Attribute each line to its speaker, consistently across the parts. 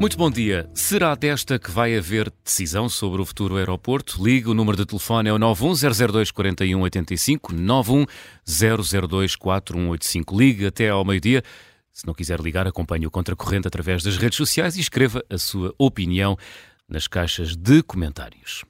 Speaker 1: Muito bom dia. Será desta que vai haver decisão sobre o futuro aeroporto? Ligue, o número de telefone é o 910024185, 910024185. Ligue até ao meio-dia. Se não quiser ligar, acompanhe o Contracorrente através das redes sociais e escreva a sua opinião nas caixas de comentários.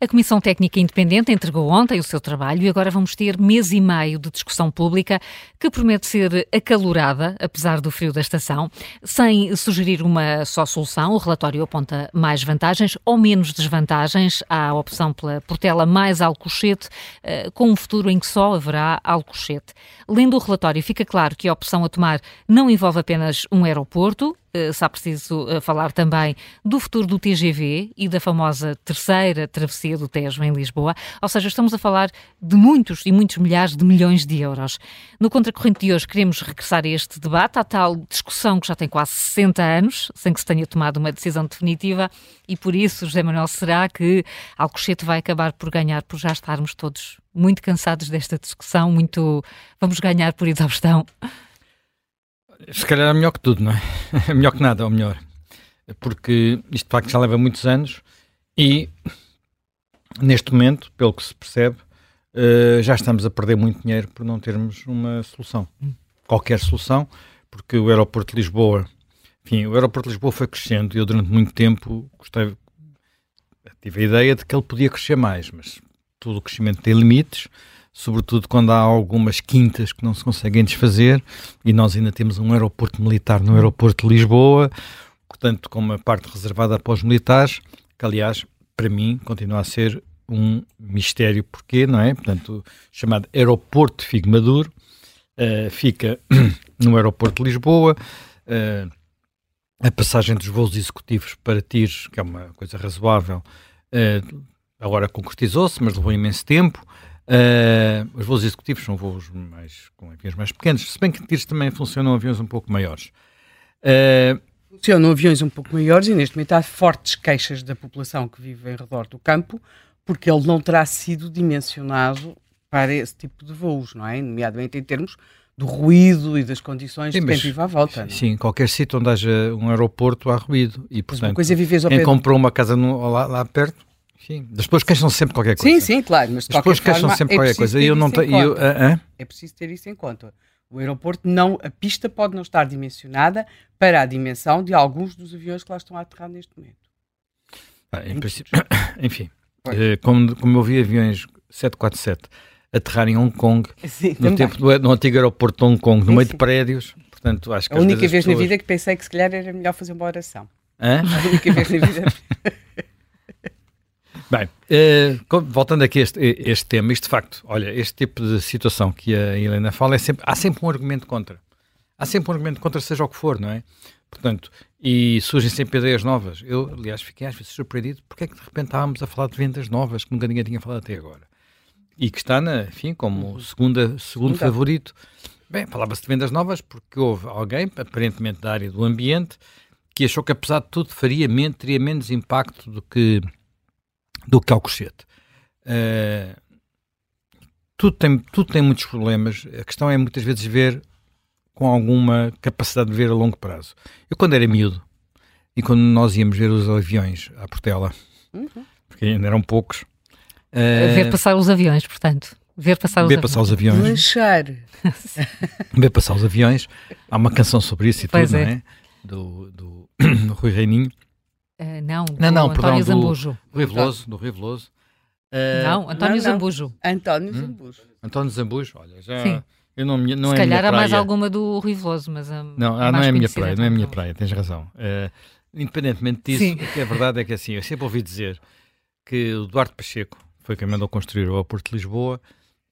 Speaker 2: A Comissão Técnica Independente entregou ontem o seu trabalho e agora vamos ter mês e meio de discussão pública que promete ser acalorada, apesar do frio da estação. Sem sugerir uma só solução, o relatório aponta mais vantagens ou menos desvantagens à opção pela Portela mais Alcochete, eh, com um futuro em que só haverá Alcochete. Lendo o relatório, fica claro que a opção a tomar não envolve apenas um aeroporto, eh, será preciso eh, falar também do futuro do TGV e da famosa terceira travessia do Tejo em Lisboa. Ou seja, estamos a falar de muitos e muitos milhares de milhões de euros. No Contracorrente de hoje queremos regressar a este debate, à tal discussão que já tem quase 60 anos, sem que se tenha tomado uma decisão definitiva, e por isso, José Manuel, será que Alcochete vai acabar por ganhar por já estarmos todos muito cansados desta discussão, muito vamos ganhar por exaustão?
Speaker 3: Se calhar é melhor que tudo, não é? É melhor que nada, ou melhor. Porque isto de facto já leva muitos anos e neste momento, pelo que se percebe, uh, já estamos a perder muito dinheiro por não termos uma solução. Qualquer solução, porque o aeroporto de Lisboa, enfim, o aeroporto de Lisboa foi crescendo e eu durante muito tempo gostei, tive a ideia de que ele podia crescer mais, mas todo o crescimento tem limites sobretudo quando há algumas quintas que não se conseguem desfazer, e nós ainda temos um aeroporto militar no aeroporto de Lisboa, portanto, com uma parte reservada para os militares, que aliás, para mim, continua a ser um mistério porquê, não é? Portanto, chamado Aeroporto de Maduro, uh, fica no aeroporto de Lisboa, uh, a passagem dos voos executivos para Tires, que é uma coisa razoável, uh, agora concretizou-se, mas levou imenso tempo. Uh, os voos executivos são voos mais, com aviões mais pequenos, se bem que tiros também funcionam aviões um pouco maiores.
Speaker 4: Uh, funcionam aviões um pouco maiores e neste momento há fortes queixas da população que vive em redor do campo porque ele não terá sido dimensionado para esse tipo de voos, não é? Nomeadamente em termos do ruído e das condições sim, de quem vive à volta.
Speaker 3: É? Sim, qualquer sítio onde haja um aeroporto há ruído. E, portanto,
Speaker 4: mas uma coisa é viver
Speaker 3: quem comprou uma casa no, lá, lá perto Sim, as pessoas queixam sempre qualquer coisa.
Speaker 4: Sim, sim, claro, mas
Speaker 3: de as pessoas queixam sempre é qualquer coisa. E eu não
Speaker 4: eu, uh, É preciso ter isso em conta. O aeroporto não, a pista pode não estar dimensionada para a dimensão de alguns dos aviões que lá estão a aterrar neste momento.
Speaker 3: Ah, em princípio, enfim, eh, como, como eu vi aviões 747 aterrarem em Hong Kong sim, no tempo do, no antigo aeroporto de Hong Kong, no sim, meio sim. de prédios, portanto acho que
Speaker 4: a única vez pessoas... na vida que pensei que se calhar era melhor fazer uma oração.
Speaker 3: Hã?
Speaker 4: A única vez na vida.
Speaker 3: Bem, uh, voltando aqui a este, este tema, isto de facto, olha, este tipo de situação que a Helena fala, é sempre, há sempre um argumento contra. Há sempre um argumento contra, seja o que for, não é? Portanto, e surgem sempre ideias novas. Eu, aliás, fiquei às vezes surpreendido porque é que de repente estávamos a falar de vendas novas que nunca ninguém tinha falado até agora. E que está, na, enfim, como segunda, segundo então. favorito. Bem, falava-se de vendas novas porque houve alguém, aparentemente da área do ambiente, que achou que apesar de tudo faria, teria menos impacto do que do que Alcochete. Uh, tudo, tem, tudo tem muitos problemas. A questão é muitas vezes ver com alguma capacidade de ver a longo prazo. Eu, quando era miúdo, e quando nós íamos ver os aviões à Portela, uhum. porque ainda eram poucos.
Speaker 2: Uh, ver passar os aviões, portanto. Ver passar os
Speaker 3: ver aviões. Passar os aviões.
Speaker 4: Lanchar.
Speaker 3: ver passar os aviões. Há uma canção sobre isso e pois tudo, é. não é? Do, do, do Rui Reininho.
Speaker 2: Uh, não, não, não, António perdão, Zambujo.
Speaker 3: Do Rui Veloso, do Rui Veloso.
Speaker 2: Uh, não, António não, Zambujo.
Speaker 4: António hum? Zambujo.
Speaker 3: António Zambujo, olha, já... Sim. Eu não, não
Speaker 2: Se
Speaker 3: é
Speaker 2: calhar
Speaker 3: há
Speaker 2: mais alguma do Rui Veloso, mas...
Speaker 3: Um, não, é não é a minha praia, não é a minha praia, tens razão. Uh, independentemente disso, Sim. o que é verdade é que assim, eu sempre ouvi dizer que o Duarte Pacheco foi quem mandou construir o aeroporto de Lisboa,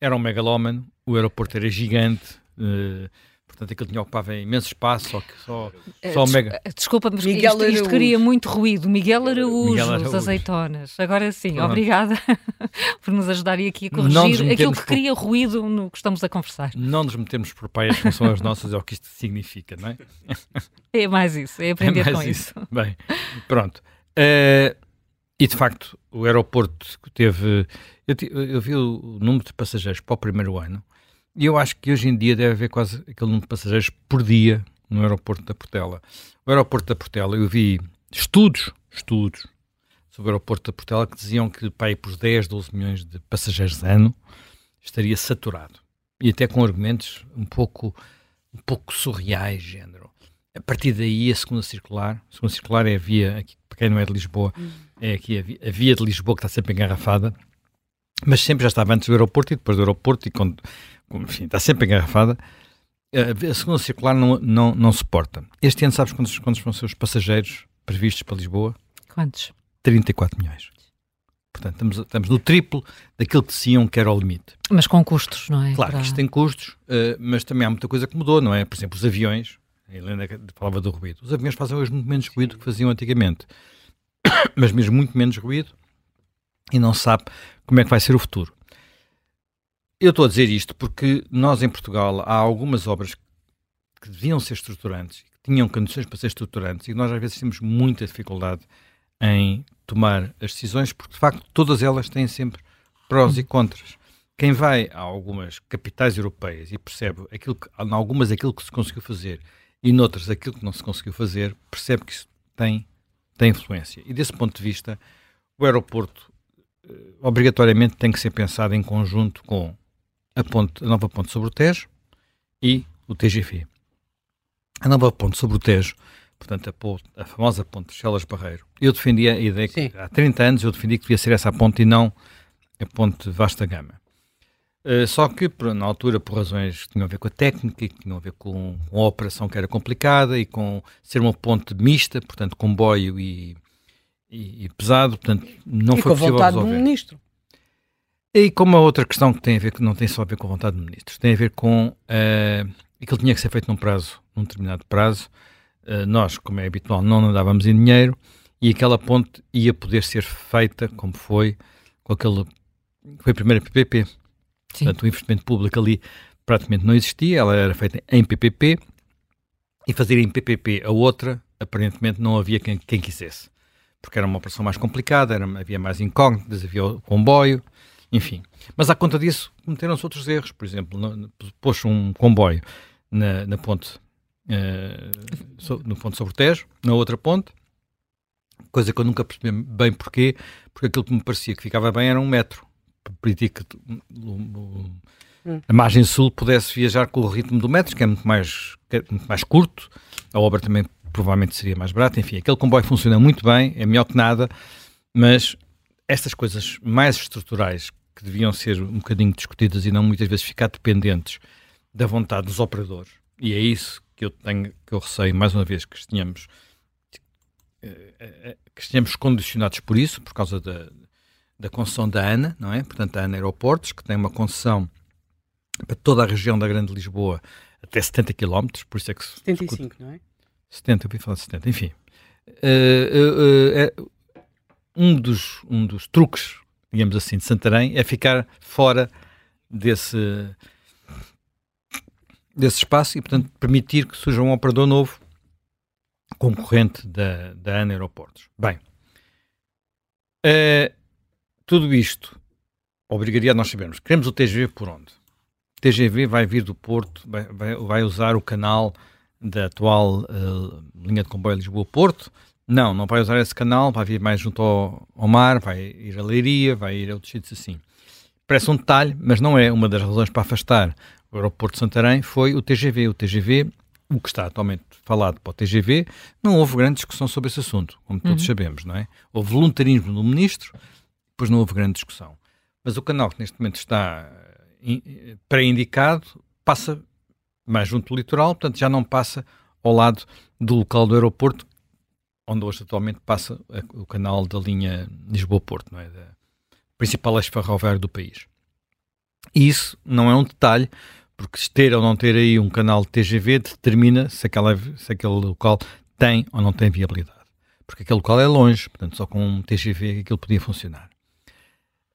Speaker 3: era um megalómano, o aeroporto era gigante, uh, Portanto, aquilo tinha ocupava imenso espaço, só que só,
Speaker 2: eh,
Speaker 3: só Des mega.
Speaker 2: Desculpa, mas Miguel isto, isto queria muito ruído. Miguel Araújo, Miguel Araújo. azeitonas. Agora sim, Pronto. obrigada por nos ajudarem aqui a corrigir aquilo que por... cria ruído no que estamos a conversar.
Speaker 3: Não nos metemos por paias que são as nossas, é o que isto significa, não é?
Speaker 2: É mais isso, é aprender é com
Speaker 3: isso. isso. Bem, pronto. Uh, e de facto, o aeroporto teve. Eu, eu vi o número de passageiros para o primeiro ano e eu acho que hoje em dia deve haver quase aquele número de passageiros por dia no aeroporto da Portela. O aeroporto da Portela, eu vi estudos, estudos, sobre o aeroporto da Portela que diziam que para ir por 10, 12 milhões de passageiros ano estaria saturado. E até com argumentos um pouco, um pouco surreais, género. A partir daí, a segunda circular, a segunda circular é a via, aqui, para quem não é de Lisboa, é aqui a via, a via de Lisboa que está sempre engarrafada, mas sempre já estava antes do aeroporto e depois do aeroporto, e quando, enfim, está sempre engarrafada. A segunda circular não, não, não suporta. Este ano, sabes quantos, quantos vão ser os passageiros previstos para Lisboa?
Speaker 2: Quantos?
Speaker 3: 34 milhões. Portanto, estamos, estamos no triplo daquilo que diziam que era o limite.
Speaker 2: Mas com custos, não é?
Speaker 3: Claro, Para... isto tem custos, uh, mas também há muita coisa que mudou, não é? Por exemplo, os aviões, a Helena falava do ruído, os aviões fazem hoje muito menos ruído do que faziam antigamente, mas mesmo muito menos ruído, e não sabe como é que vai ser o futuro. Eu estou a dizer isto porque nós em Portugal há algumas obras que deviam ser estruturantes, que tinham condições para ser estruturantes, e nós às vezes temos muita dificuldade em tomar as decisões, porque de facto todas elas têm sempre prós e contras. Quem vai a algumas capitais europeias e percebe aquilo que, em algumas aquilo que se conseguiu fazer e noutras aquilo que não se conseguiu fazer, percebe que isso tem, tem influência. E desse ponto de vista, o aeroporto obrigatoriamente tem que ser pensado em conjunto com a, ponte, a nova ponte sobre o Tejo e o TGV. A nova ponte sobre o Tejo portanto, a, ponte, a famosa ponte de Chelas Barreiro. Eu defendia a ideia que Sim. há 30 anos eu defendi que devia ser essa a ponte e não a ponte Vasta Gama. Uh, só que, por, na altura, por razões que tinham a ver com a técnica, que tinham a ver com, com, a operação que era complicada e com ser uma ponte mista, portanto, comboio e, e, e pesado, portanto, não
Speaker 4: e
Speaker 3: foi
Speaker 4: possível
Speaker 3: resolver.
Speaker 4: do ministro.
Speaker 3: E com uma outra questão que tem a ver, que não tem só a ver com a vontade do ministro, tem a ver com uh, aquilo tinha que ser feito num prazo, num determinado prazo, eh, nós, como é habitual, não andávamos em dinheiro e aquela ponte ia poder ser feita como foi com aquele. Foi a primeira PPP. Sim. Portanto, o investimento público ali praticamente não existia, ela era feita em PPP e fazer em PPP a outra, aparentemente não havia quem, quem quisesse. Porque era uma operação mais complicada, era, havia mais incógnitas, havia o comboio, enfim. Mas à conta disso, cometeram-se outros erros. Por exemplo, pôs um comboio na, na ponte uh, no ponto sobre o Tejo, na outra ponte, coisa que eu nunca percebi bem porquê, porque aquilo que me parecia que ficava bem era um metro, para permitir que hum. a margem sul pudesse viajar com o ritmo do metro, que é muito mais, é muito mais curto, a obra também provavelmente seria mais barata, enfim, aquele comboio funciona muito bem, é melhor que nada, mas estas coisas mais estruturais que deviam ser um bocadinho discutidas e não muitas vezes ficar dependentes da vontade dos operadores, e é isso que eu tenho, que eu receio, mais uma vez, que estejamos, eh, eh, que estejamos condicionados por isso, por causa da, da concessão da ANA, não é? Portanto, a ANA Aeroportos, que tem uma concessão para toda a região da Grande Lisboa até 70 km, por isso é que...
Speaker 4: 75, discute, não é?
Speaker 3: 70, eu ouvi falar de 70, enfim. Uh, uh, uh, um, dos, um dos truques, digamos assim, de Santarém é ficar fora desse desse espaço e, portanto, permitir que surja um operador novo concorrente da, da ANA Aeroportos. Bem, tudo isto obrigaria a nós sabermos, queremos o TGV por onde? O TGV vai vir do Porto, vai, vai, vai usar o canal da atual uh, linha de comboio Lisboa-Porto? Não, não vai usar esse canal, vai vir mais junto ao, ao mar, vai ir a Leiria, vai ir a outros sítios assim. Parece um detalhe, mas não é uma das razões para afastar o aeroporto de Santarém foi o TGV. O TGV, o que está atualmente falado para o TGV, não houve grande discussão sobre esse assunto, como todos uhum. sabemos, não é? Houve voluntarismo do ministro, depois não houve grande discussão. Mas o canal que neste momento está eh, pré-indicado passa mais junto do litoral, portanto já não passa ao lado do local do aeroporto, onde hoje atualmente passa o canal da linha Lisboa-Porto, não é? Da principal eixo ferroviário do país. E isso não é um detalhe, porque ter ou não ter aí um canal de TGV determina se, aquela, se aquele local tem ou não tem viabilidade. Porque aquele local é longe, portanto, só com um TGV aquilo podia funcionar.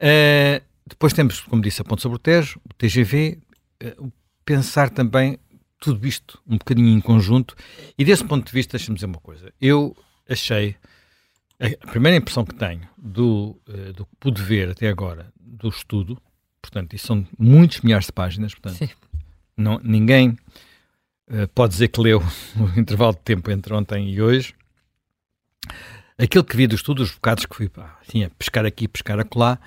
Speaker 3: Uh, depois temos, como disse, a Ponte sobre o Tejo, o TGV, uh, pensar também tudo isto um bocadinho em conjunto. E desse ponto de vista, deixa-me dizer uma coisa. Eu achei, a primeira impressão que tenho do, uh, do que pude ver até agora do estudo, portanto, isso são muitos milhares de páginas, portanto, Sim. não, ninguém uh, pode dizer que leu no intervalo de tempo entre ontem e hoje. Aquilo que vi do estudo, os bocados que fui pá, assim, pescar aqui, pescar acolá,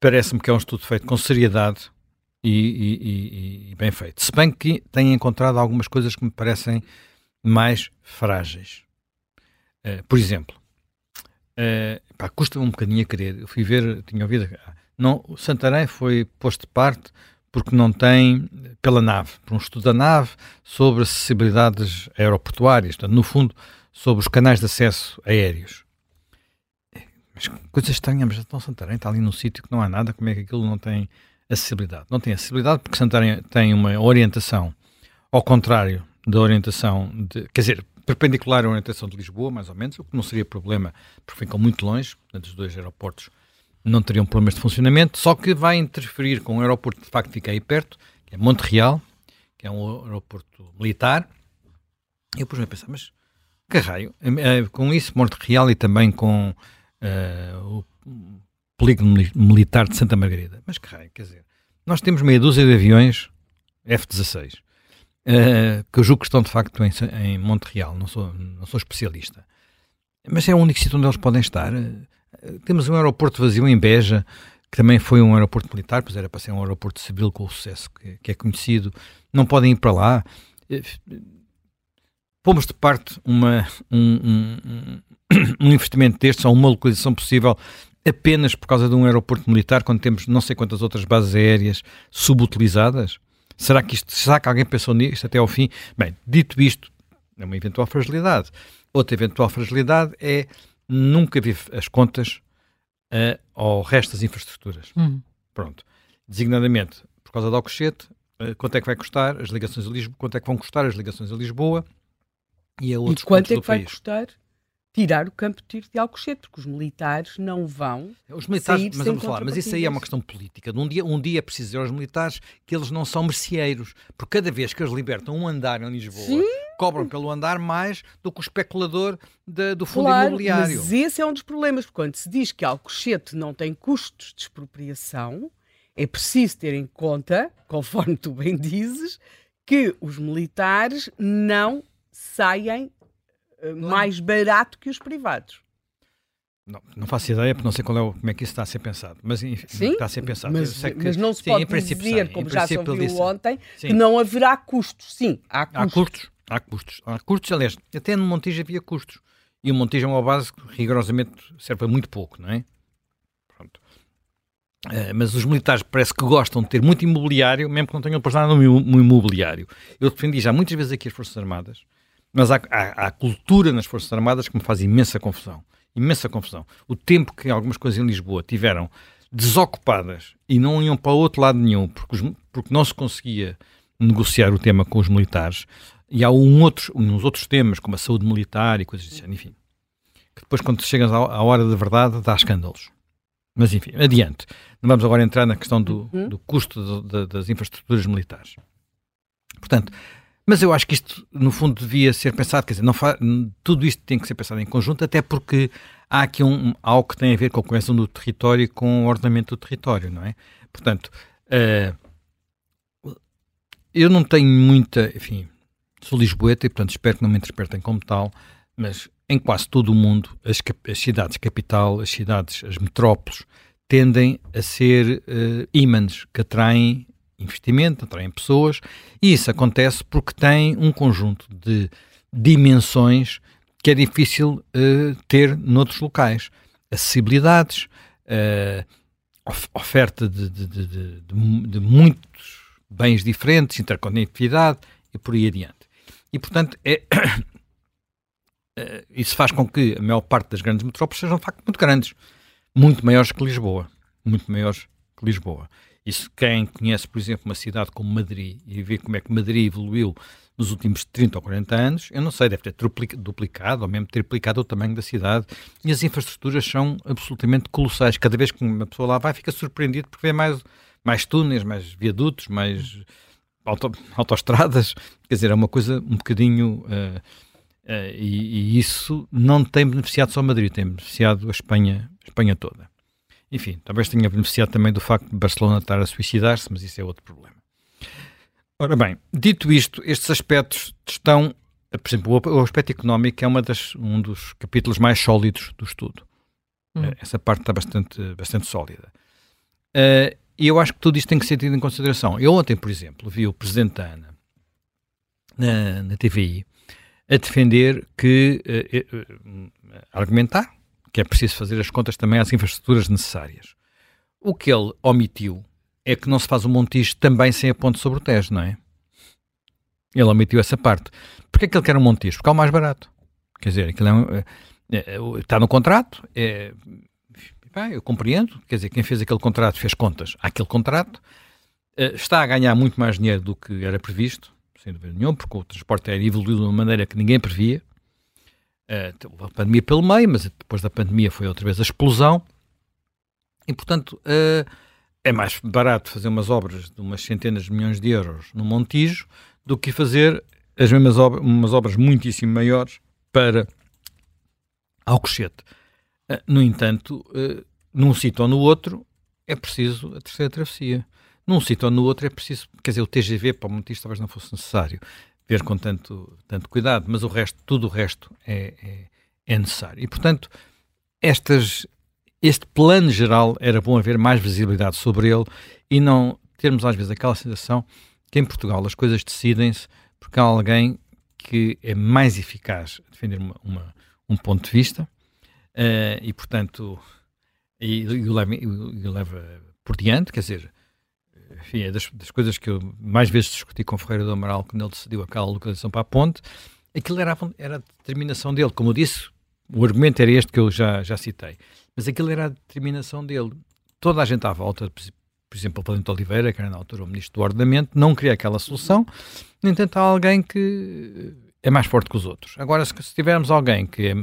Speaker 3: parece-me que é um estudo feito com seriedade e, e, e, bem feito. Se bem que tenho encontrado algumas coisas que me parecem mais frágeis. Uh, por exemplo, uh, custa-me um bocadinho a querer. Eu fui ver, tinha ouvido. Não, o Santarém foi posto de parte porque não tem, pela nave, por um estudo da nave sobre acessibilidades aeroportuárias, portanto, no fundo, sobre os canais de acesso aéreos. Mas coisa estranha, mas então Santarém está ali num sítio que não há nada, como é que aquilo não tem acessibilidade? Não tem acessibilidade porque Santarém tem uma orientação ao contrário da orientação, de, quer dizer, perpendicular à orientação de Lisboa, mais ou menos, o que não seria problema, porque ficam muito longe, portanto, os dois aeroportos não teriam problemas de funcionamento, só que vai interferir com um aeroporto que de facto fica aí perto, que é Monte Real, que é um aeroporto militar. E eu pus-me a pensar, mas que raio? Eh, eh, com isso, Monte Real e também com uh, o polígono militar de Santa Margarida. Mas que raio, quer dizer, nós temos meia dúzia de aviões F-16, uh, que eu julgo que estão de facto em, em Monte Real, não sou, não sou especialista. Mas é o único sítio onde eles podem estar. Temos um aeroporto vazio em Beja, que também foi um aeroporto militar, pois era para ser um aeroporto civil com o sucesso que, que é conhecido. Não podem ir para lá. Pomos de parte uma, um, um, um investimento destes ou uma localização possível apenas por causa de um aeroporto militar, quando temos não sei quantas outras bases aéreas subutilizadas? Será que, isto, será que alguém pensou nisto até ao fim? Bem, dito isto, é uma eventual fragilidade. Outra eventual fragilidade é nunca vi as contas uh, ao resto das infraestruturas. Hum. Pronto. Designadamente, por causa do Alcochete, uh, quanto é que vai custar as ligações a Lisboa, quanto é que vão custar as ligações a Lisboa e a outros
Speaker 4: e quanto é que
Speaker 3: vai
Speaker 4: país. custar tirar o campo de tiro de Alcochete, porque os militares não vão.
Speaker 3: Os militares, mas vamos falar, mas isso aí é uma questão política. Um dia, um dia é preciso dizer aos militares que eles não são merceeiros, porque cada vez que eles libertam um andar em Lisboa, Sim. cobram pelo andar mais do que o especulador de, do fundo claro, imobiliário.
Speaker 4: Mas esse é um dos problemas, porque quando se diz que Alcochete não tem custos de expropriação, é preciso ter em conta, conforme tu bem dizes, que os militares não saem mais barato que os privados.
Speaker 3: Não, não faço ideia, porque não sei qual é o, como é que isso está a ser pensado. Mas enfim,
Speaker 4: sim,
Speaker 3: está a ser pensado.
Speaker 4: Mas, mas não se sim, pode dizer, como já se ouviu disse, ontem, sim. que não haverá custos. Sim, há custos.
Speaker 3: Há custos, há custos. Há custos, aliás, até no Montijo havia custos. E o Montijo é uma base que rigorosamente serve para muito pouco, não é? Pronto. Uh, mas os militares parece que gostam de ter muito imobiliário, mesmo que não tenham depois nada no imobiliário. Eu defendi já muitas vezes aqui as Forças Armadas, mas há, há, há, cultura nas Forças Armadas que me faz imensa confusão. Imensa confusão. O tempo que algumas coisas em Lisboa tiveram desocupadas e não iam para outro lado nenhum, porque, os, porque não se conseguia negociar o tema com os militares, e há um outros, uns outros temas, como a saúde militar e coisas assim, enfim, que depois, quando chegas à, à hora da verdade, dá escândalos. Mas, enfim, adiante. Não vamos agora entrar na questão do, uhum. do custo de, de, das infraestruturas militares. Portanto, mas eu acho que isto, no fundo, devia ser pensado, quer dizer, não tudo isto tem que ser pensado em conjunto, até porque há aqui um, algo que tem a ver com a coesão do território e com o ordenamento do território, não é? Portanto, uh, eu não tenho muita, enfim, sou lisboeta e, portanto, espero que não me interpretem como tal, mas em quase todo o mundo, as, as cidades capital, as cidades, as metrópoles, tendem a ser uh, ímãs que atraem investimento, atraem pessoas, e isso acontece porque tem um conjunto de dimensões que é difícil uh, ter noutros locais. Acessibilidades, uh, oferta de, de, de, de, muitos bens diferentes, interconectividade e por aí adiante. E, portanto, é, uh, isso faz com que a maior parte das grandes metrópoles sejam, de facto, muito grandes. Muito maiores que Lisboa. Muito maiores que Lisboa. Isso quem conhece, por exemplo, uma cidade como Madrid e vê como é que Madrid evoluiu nos últimos 30 ou 40 anos, eu não sei, deve ter duplicado ou mesmo triplicado o tamanho da cidade e as infraestruturas são absolutamente colossais. Cada vez que uma pessoa lá vai, fica surpreendido porque vê mais, mais túneis, mais viadutos, mais auto, autoestradas. Quer dizer, é uma coisa um bocadinho. Uh, uh, e, e, isso não tem beneficiado só Madrid, tem beneficiado a Espanha, a Espanha toda. Enfim, talvez tenha beneficiado também do facto de Barcelona estar a suicidar-se, mas isso é outro problema. Ora bem, dito isto, estes aspectos estão, por exemplo, o aspecto económico é uma das, um dos capítulos mais sólidos do estudo. Hum. Eh, essa parte está bastante, bastante sólida. Uh, e eu acho que tudo isto tem que ser tido em consideração. Eu ontem, por exemplo, vi o Presidente da ANA na, na TVI a defender que, uh, uh, argumentar que é preciso fazer as contas também às infraestruturas necessárias. O que ele omitiu é que não se faz o Montijo também sem a ponte sobre o Tejo, não é? Ele omitiu essa parte. Porquê é que ele quer um Montijo? Porque é o mais barato. Quer dizer, aquilo é, um, é, é, está no contrato, é, eu compreendo, quer dizer, quem fez aquele contrato fez contas àquele contrato, uh, está a ganhar muito mais dinheiro do que era previsto, sem dúvida nenhuma, porque o transporte aéreo evoluiu de uma maneira que ninguém previa. Uh, a pandemia pelo meio, mas depois da pandemia foi outra vez a explosão. E, portanto, uh, é mais barato fazer umas obras de umas centenas de milhões de euros no Montijo do que fazer as mesmas obras, umas obras muitíssimo maiores para Alcochete. Uh, no entanto, num sítio ou no outro é preciso a terceira travessia. Num sítio ou no outro é preciso, quer dizer, o TGV para o Montijo talvez não fosse necessário ver com tanto, tanto cuidado, mas o resto, tudo o resto é, é, é necessário. E, portanto, estas, este plano geral era bom haver mais visibilidade sobre ele e não termos às vezes aquela sensação que em Portugal as coisas decidem-se porque há alguém que é mais eficaz a defender uma, uma, um ponto de vista uh, e, portanto, e, e, o leva, o leva por diante, quer dizer, enfim, é das, das, coisas que eu mais vezes discuti com Ferreira do Amaral quando ele decidiu aquela localização para a ponte, aquilo era, era a determinação dele. Como eu disse, o argumento era este que eu já, já citei. Mas aquilo era a determinação dele. Toda a gente à volta, por exemplo, o Valente Oliveira, que era na altura o Ministro do Ordenamento, não queria aquela solução. No entanto, há alguém que é mais forte que os outros. Agora, se, se tivermos alguém que é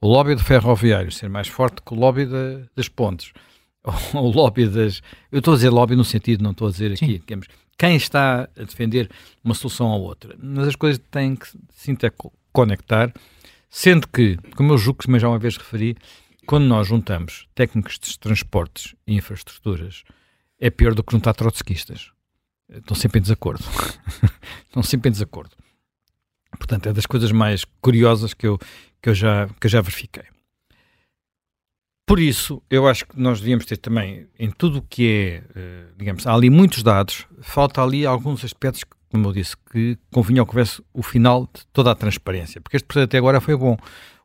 Speaker 3: o lobby do ferroviário ser mais forte que o lobby de, das pontes, o lobby das. Eu estou a dizer lobby no sentido, não estou a dizer aqui, digamos, quem está a defender uma solução ou outra. Mas as coisas têm que se interconectar, sendo que, como eu julgo que já uma vez referi, quando nós juntamos técnicos de transportes e infraestruturas, é pior do que juntar trotskistas. Estão sempre em desacordo. Estão sempre em desacordo. Portanto, é das coisas mais curiosas que eu, que eu, já, que eu já verifiquei. Por isso, eu acho que nós devíamos ter também, em tudo o que é, eh, digamos, há ali muitos dados, falta ali alguns aspectos, como eu disse, que convinha que houvesse o final de toda a transparência, porque este processo até agora foi bom.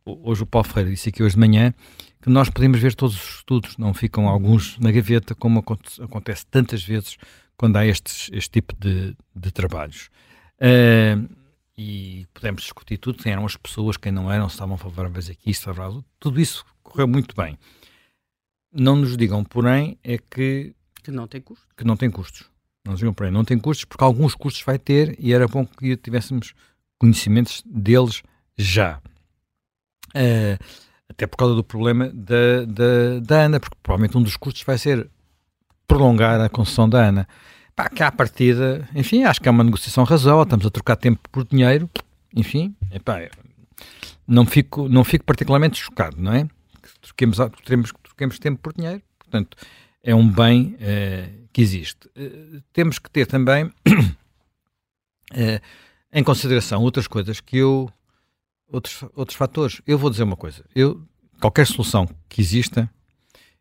Speaker 3: Hoje o Paulo Ferreira disse aqui hoje de manhã que nós podemos ver todos os estudos, não ficam alguns na gaveta, como acontece tantas vezes quando há estes, este tipo de, de trabalhos. Uh, e podemos discutir tudo, quem eram as pessoas, quem não eram, se estavam favoráveis aqui, se favoráveis, tudo isso correu muito bem. Não nos digam, porém, é que...
Speaker 4: Que não tem custos.
Speaker 3: Que não tem custos. Não nos digam, porém, não tem custos, porque alguns custos vai ter e era bom que tivéssemos conhecimentos deles já. Uh, até por causa do problema da, da, da ANA, porque provavelmente um dos custos vai ser prolongar a concessão da ANA. Pá, que à partida, enfim, acho que é uma negociação razoável, estamos a trocar tempo por dinheiro, enfim, epá, não, fico, não fico particularmente chocado, não é? Troquemos, troquemos, troquemos tempo por dinheiro, portanto, é um bem uh, que existe. Uh, temos que ter também uh, em consideração outras coisas que eu outros, outros fatores. Eu vou dizer uma coisa. Eu, qualquer solução que exista,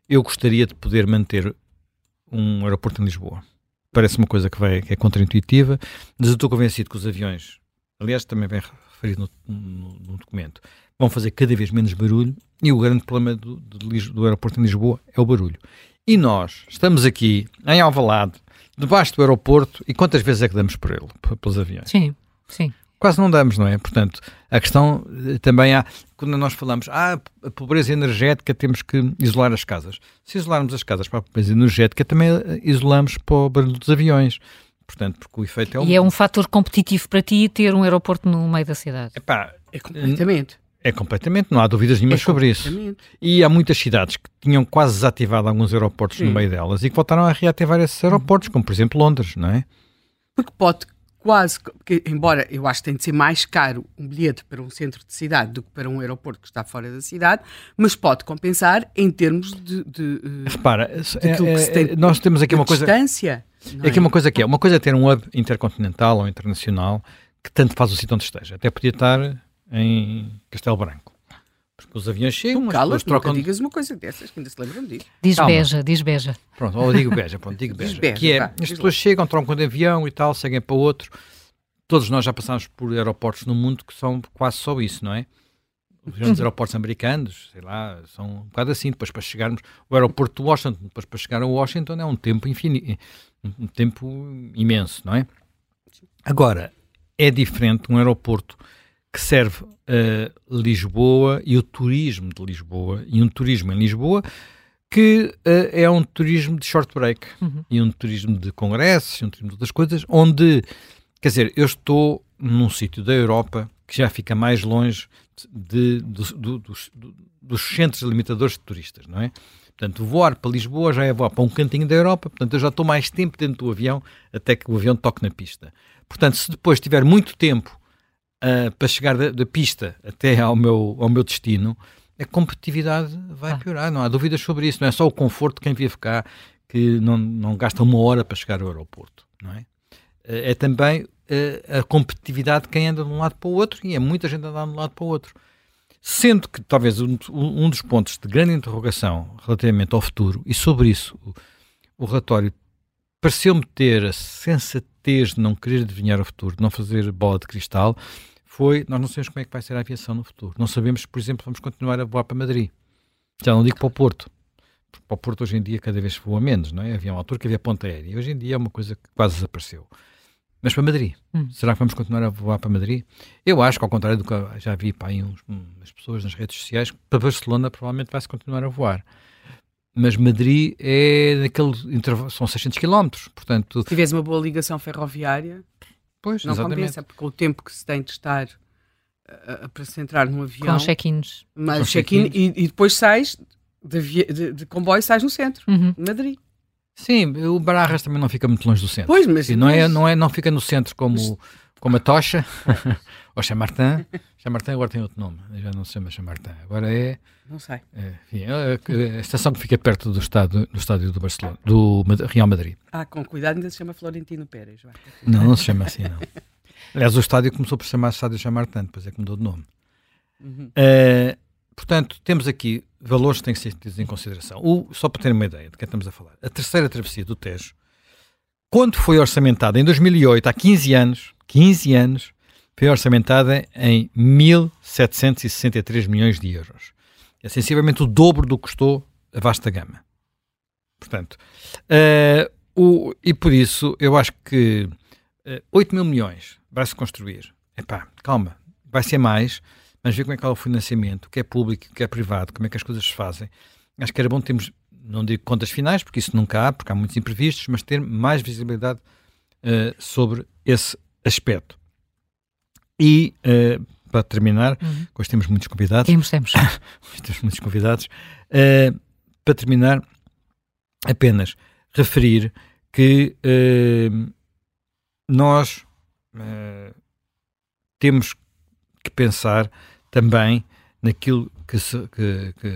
Speaker 3: eu gostaria de poder manter um aeroporto em Lisboa. Parece uma coisa que, vai, que é contraintuitiva, mas eu estou convencido que os aviões, aliás, também vem referido no, no, no documento, vão fazer cada vez menos barulho e o grande problema do, do, do aeroporto em Lisboa é o barulho. E nós estamos aqui em Alvalade, debaixo do aeroporto, e quantas vezes é que damos por ele, pelos aviões?
Speaker 2: Sim, sim
Speaker 3: quase não damos, não é? Portanto, a questão eh, também há, quando nós falamos, ah, a pobreza energética, temos que isolar as casas. Se isolarmos as casas para a pobreza energética, também eh, isolamos para o barulho dos aviões. Portanto, porque o efeito é um...
Speaker 2: E é um fator competitivo para ti ter um aeroporto no meio da cidade?
Speaker 3: Epá,
Speaker 4: é completamente.
Speaker 3: É completamente, não há dúvidas nenhumas é sobre isso. E há muitas cidades que tinham quase desativado alguns aeroportos Sim. no meio delas e que voltaram a reativar esses aeroportos, como por exemplo Londres, não é?
Speaker 4: Porque pode quase, que, embora eu acho que tem de ser mais caro um bilhete para um centro de cidade do que para um aeroporto que está fora da cidade, mas pode compensar em termos de. de
Speaker 3: eh, Repara, é, é, nós temos aqui uma coisa.
Speaker 4: Distância.
Speaker 3: É aqui uma coisa que é. Uma coisa é ter um hub intercontinental ou internacional que tanto faz o sítio onde esteja. Até podia estar em Castelo Branco. Porque os aviões chegam,
Speaker 4: as pessoas trocam... digas uma coisa dessas, que ainda se lembram disso.
Speaker 2: Diz Calma. Beja, diz Beja.
Speaker 3: Pronto, ou digo Beja, pronto, digo Beja. beja que é, pá, as pessoas lá. chegam, trocam de avião e tal, seguem para outro. Todos nós já passamos por aeroportos no mundo que são quase só isso, não é? Os grandes aeroportos americanos, sei lá, são um bocado assim. Depois para chegarmos, o aeroporto de Washington, depois para chegar a Washington é um tempo infinito, um tempo imenso, não é? Agora, é diferente um aeroporto que serve a Lisboa e o turismo de Lisboa, e um turismo em Lisboa que uh, é um turismo de short break uhum. e um turismo de congressos, e um turismo de outras coisas, onde, quer dizer, eu estou num sítio da Europa que já fica mais longe de, de, de, dos, dos centros limitadores de turistas, não é? Portanto, voar para Lisboa já é voar para um cantinho da Europa, portanto, eu já estou mais tempo dentro do avião até que o avião toque na pista. Portanto, se depois tiver muito tempo uh, para chegar da, da, pista até ao meu, ao meu destino, a competitividade vai ah. piorar, não há dúvidas sobre isso. Não é só o conforto de quem vive cá que não, não gasta uma hora para chegar ao aeroporto, não é? Uh, é também a competitividade de quem anda de um lado para o outro e é muita gente andando de um lado para o outro. Sendo que talvez um, um dos pontos de grande interrogação relativamente ao futuro, e sobre isso o, o relatório pareceu-me ter a sensatez de não querer adivinhar o futuro, de não fazer bola de cristal, foi, nós não sabemos como é que vai ser a aviação no futuro. Não sabemos, por exemplo, vamos continuar a voar para Madrid. Já não digo para o Porto. Para o Porto hoje em dia cada vez voa menos, não é? Havia uma altura que havia ponta aérea. Hoje em dia é uma coisa que quase desapareceu. Mas para Madrid. Hum. Será que vamos continuar a voar para Madrid? Eu acho que, ao contrário do que já vi para aí uns, umas pessoas nas redes sociais, para Barcelona provavelmente vai-se continuar a voar. Mas Madrid é daquele são 600 km, portanto...
Speaker 4: Se tiveres uma boa ligação ferroviária, pois, não exatamente. compensa, porque o tempo que se tem de estar uh, para se entrar num avião...
Speaker 2: Com check-ins.
Speaker 4: Mas check-in e, e, depois sais de, de, de comboio, sais no centro, uhum. Madrid.
Speaker 3: Sim, o Bararras também não fica muito longe do centro.
Speaker 4: Pois, mas...
Speaker 3: não, é, não, é, não fica no centro como, mas... como a Tocha ou Chamartin. Chamartin agora tem outro nome, já não se chama Chamartin. Agora é...
Speaker 4: Não sei.
Speaker 3: É, enfim, é, é a estação que fica perto do estádio do, estádio do Barcelona, do Real Madrid.
Speaker 4: Ah, com cuidado, ainda se chama Florentino Pérez. Vai.
Speaker 3: Não, não se chama assim, não. Aliás, o estádio começou por se chamar Estádio Chamartin, depois é que mudou de nome. Uhum. Uh, portanto, temos aqui valores que têm que ser tidos em consideração. O, só para ter uma ideia de que estamos a falar, a terceira travessia do Tejo, quando foi orçamentada em 2008, há 15 anos, 15 anos, foi orçamentada em 1.763 milhões de euros. É sensivelmente o dobro do que custou a vasta gama. Portanto, uh, o, e por isso eu acho que uh, eh, 8 mil milhões vai-se construir. Epá, calma, vai ser mais, mas ver como é que é o financiamento, o que é público, o que é privado, como é que as coisas se fazem. Acho que era bom termos, não digo contas finais, porque isso nunca há, porque há muitos imprevistos, mas ter mais visibilidade uh, sobre esse aspecto. E, uh, para terminar, uhum. hoje temos muitos convidados.
Speaker 2: Temos, temos.
Speaker 3: temos muitos convidados. Uh, para terminar, apenas referir que nós temos que pensar também naquilo que, se, que, que,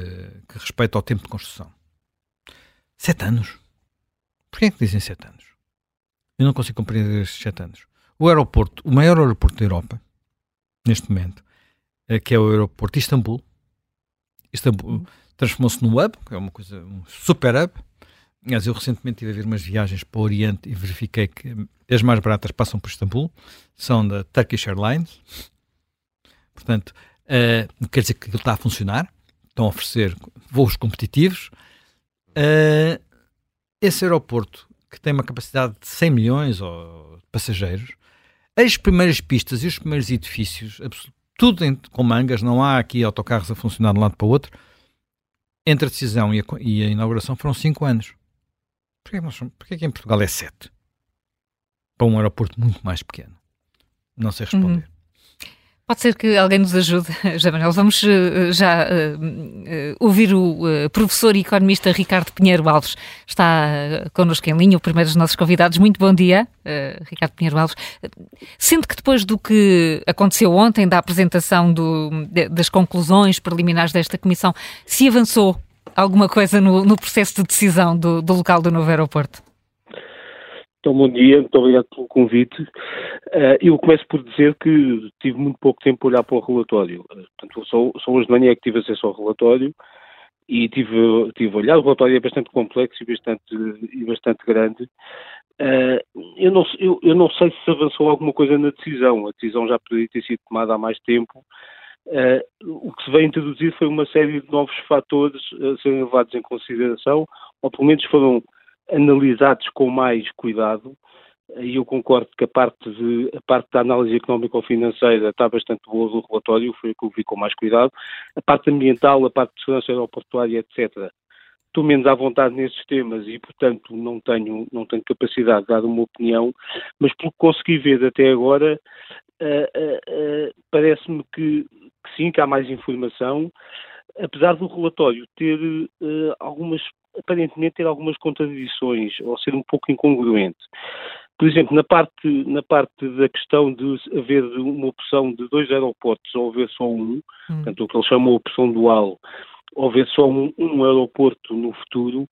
Speaker 3: que respeita ao tempo de construção. Sete anos. Porquê é que dizem sete anos? Eu não consigo compreender estes sete anos. O aeroporto, o maior aeroporto da Europa, neste momento, é, que é o aeroporto de Istambul. Istambul transformou-se num hub, que é uma coisa, um super hub. Aliás, eu recentemente tive a ver umas viagens para o Oriente e verifiquei que as mais baratas passam por Istambul, são da Turkish Airlines. Portanto, Uh, quer dizer que aquilo está a funcionar, estão a oferecer voos competitivos. Uh, esse aeroporto, que tem uma capacidade de 100 milhões de passageiros, as primeiras pistas e os primeiros edifícios, tudo com mangas, não há aqui autocarros a funcionar de um lado para o outro. Entre a decisão e a, e a inauguração foram 5 anos. Porquê, nós, porquê que em Portugal é 7? Para um aeroporto muito mais pequeno. Não sei responder. Uhum.
Speaker 2: Pode ser que alguém nos ajude, já Manuel. Vamos uh, já uh, uh, ouvir o professor e economista Ricardo Pinheiro Alves. Está connosco em linha, o primeiro dos nossos convidados. Muito bom dia, Ricardo Pinheiro Alves. Sendo que depois do que aconteceu ontem, da apresentação do, de, das conclusões preliminares desta comissão, se avançou alguma coisa no, no processo de decisão do, do local do novo aeroporto?
Speaker 5: Então, bom dia, muito obrigado pelo convite. Uh, eu começo por dizer que tive muito pouco tempo para olhar para o relatório. Uh, portanto, só, só hoje de manhã é que tive acesso ao relatório e tive, tive a olhar. O relatório é bastante complexo e bastante, e bastante grande. Uh, eu, não, eu, eu, não sei se avançou alguma coisa na decisão. A decisão já poderia ter sido tomada há mais tempo. o que se veio introduzir foi uma série de novos fatores a serem levados em consideração, ou pelo menos foram analisados com mais cuidado. E eu concordo que a parte, de, a parte da análise económico-financeira está bastante boa do relatório, foi a que eu vi com mais cuidado. A parte ambiental, a parte de segurança aeroportuária, etc. Estou menos à vontade nesses temas e, portanto, não tenho, não tenho capacidade de dar uma opinião, mas pelo que consegui ver até agora, uh, uh, uh, parece-me que, que, sim, que há mais informação, apesar do relatório ter algumas aparentemente ter algumas contradições ou ser um pouco incongruente. Por exemplo, na parte, na parte da questão de haver uma opção de dois aeroportos ou haver só um, hum. portanto, o que ele chama de opção dual, ou haver só um, um aeroporto no futuro,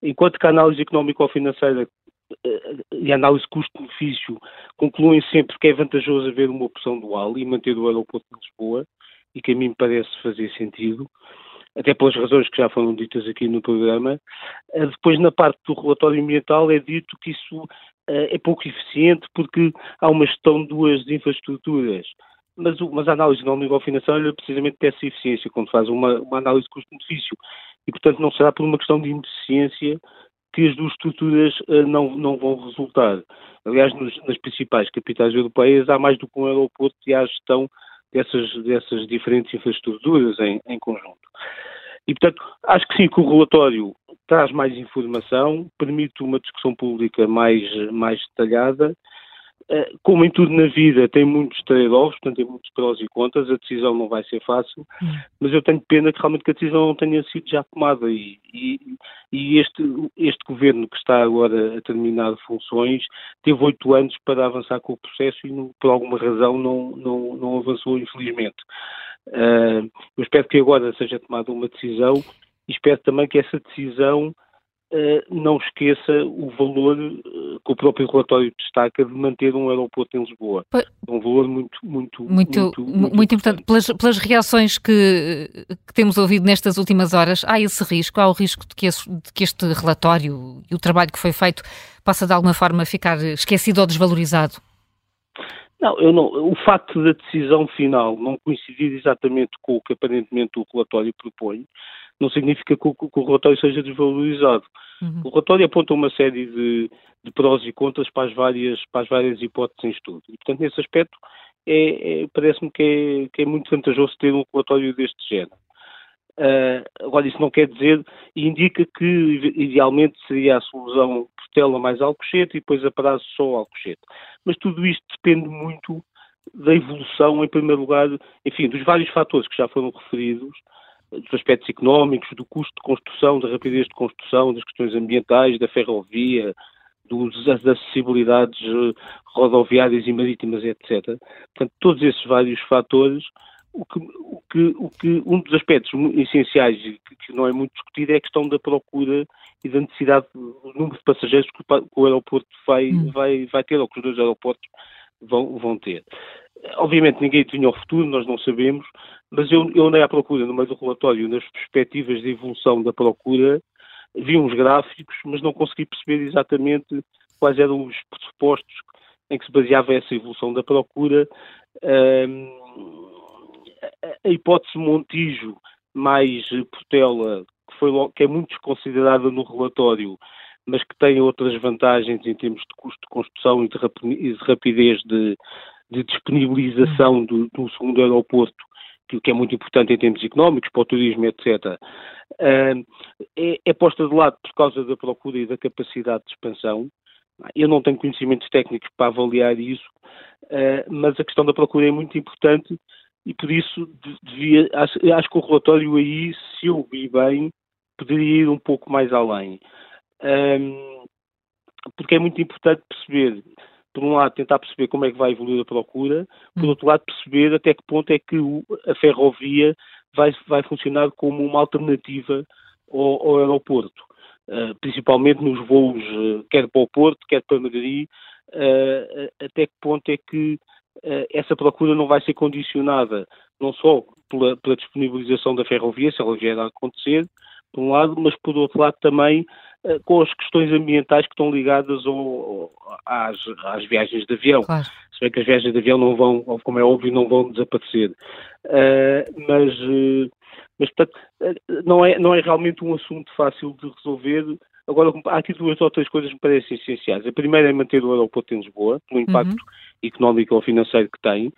Speaker 5: enquanto que a análise económico-financeira eh, e a análise custo-benefício concluem sempre que é vantajoso haver uma opção dual e manter o aeroporto de Lisboa, e que a mim me parece fazer sentido até pelas razões que já foram ditas aqui no programa. Eh, depois, na parte do relatório ambiental, é dito que isso eh, é pouco eficiente porque há uma gestão de duas infraestruturas. Mas, mas a análise nível financeiro é precisamente dessa eficiência, quando faz uma, uma análise custo-benefício. E, portanto, não será por uma questão de ineficiência que as duas estruturas uh, não, não vão resultar. Aliás, nos, nas principais capitais europeias há mais do que um aeroporto e há a gestão dessas, dessas diferentes infraestruturas em, em conjunto. E, portanto, acho que sim, que o relatório traz mais informação, permite uma discussão pública mais, mais detalhada. Eh, como em tudo na vida, tem muitos trade-offs, portanto, tem muitos prós e contras, a decisão não vai ser fácil, hum. mas eu tenho pena que realmente que a decisão não tenha sido já tomada e, e, e este, este governo que está agora a terminar funções teve oito anos para avançar com o processo e, por alguma razão, não, não, não avançou, infelizmente. Uh, eu espero que agora seja tomada uma decisão e espero também que essa decisão não esqueça o valor uh, que o próprio relatório destaca de manter um aeroporto em Lisboa. É um valor muito, muito,
Speaker 2: muito, muito, muito, importante. Pelas, pelas reações que, que, temos ouvido nestas últimas horas, há esse risco, há o risco de que, esse, de que este relatório e o trabalho que foi feito possa de alguma forma ficar esquecido ou desvalorizado?
Speaker 5: Não, eu não, o facto da decisão final não coincidir exatamente com o que aparentemente o relatório propõe, não significa que o, que o relatório seja desvalorizado. Uhum. O relatório aponta uma série de, de, prós e contras para as várias, para as várias hipóteses em estudo. E, portanto, nesse aspecto, é, é, parece-me que é, que é muito vantajoso ter um relatório deste género. Uh, agora, isso não quer dizer, e indica que idealmente seria a solução Portela mais Alcochete e depois a prazo só Alcochete. Mas tudo isto depende muito da evolução, em primeiro lugar, enfim, dos vários fatores que já foram referidos, dos aspectos económicos, do custo de construção, da rapidez de construção, das questões ambientais, da ferrovia, dos, das acessibilidades eh, rodoviárias e marítimas, etc. Portanto, todos esses vários fatores o que, o que, o que, um dos aspectos essenciais que, que, não é muito discutido é a questão da procura e da necessidade do número de passageiros que o aeroporto vai, hum. vai, vai ter, ou que os dois aeroportos vão, vão ter. Obviamente ninguém adivinha o futuro, nós não sabemos, mas eu, eu andei à procura no meio do relatório, nas perspectivas de evolução da procura, vi uns gráficos, mas não consegui perceber exatamente quais eram os pressupostos em que se baseava essa evolução da procura. Um, a hipótese Montijo mais Portela, que, foi, que é muito desconsiderada no relatório, mas que tem outras vantagens em termos de custo de construção e de rapidez de, de disponibilização do, do, segundo aeroporto, que, que, é muito importante em termos económicos, para o turismo, etc., é, é posta de lado por causa da procura e da capacidade de expansão. Eu não tenho conhecimentos técnicos para avaliar isso, uh, mas a questão da procura é muito importante e por isso devia, acho, acho que o relatório aí, se eu vi bem, poderia ir um pouco mais além. Porque é muito importante perceber, por um lado, tentar perceber como é que vai evoluir a procura, por hum. outro lado, perceber até que ponto é que a ferrovia vai, vai funcionar como uma alternativa ao, ao aeroporto. Uh, principalmente nos voos, uh, quer para o Porto, quer para Madrid, uh, até que ponto é que essa procura não vai ser condicionada não só pela, pela, disponibilização da ferrovia, se ela vier a acontecer, por um lado, mas por outro lado também com as questões ambientais que estão ligadas ao, às, às, viagens de avião. Claro. Se bem que as viagens de avião não vão, como é óbvio, não vão desaparecer. mas mas, portanto, eh, não é, não é realmente um assunto fácil de resolver. Agora, há aqui duas ou três coisas que me parecem essenciais. A primeira é manter o aeroporto em Lisboa, pelo uhum. impacto uhum. económico ou financeiro que tem.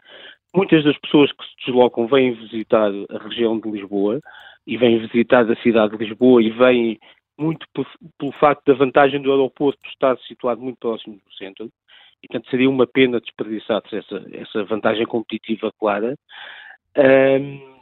Speaker 5: Muitas das pessoas que se deslocam vêm visitar a região de Lisboa e vêm visitar a cidade de Lisboa e vêm muito pelo facto da vantagem do aeroporto estar situado muito próximo do centro. E, portanto, seria uma pena desperdiçar-se essa, essa vantagem competitiva clara. Um,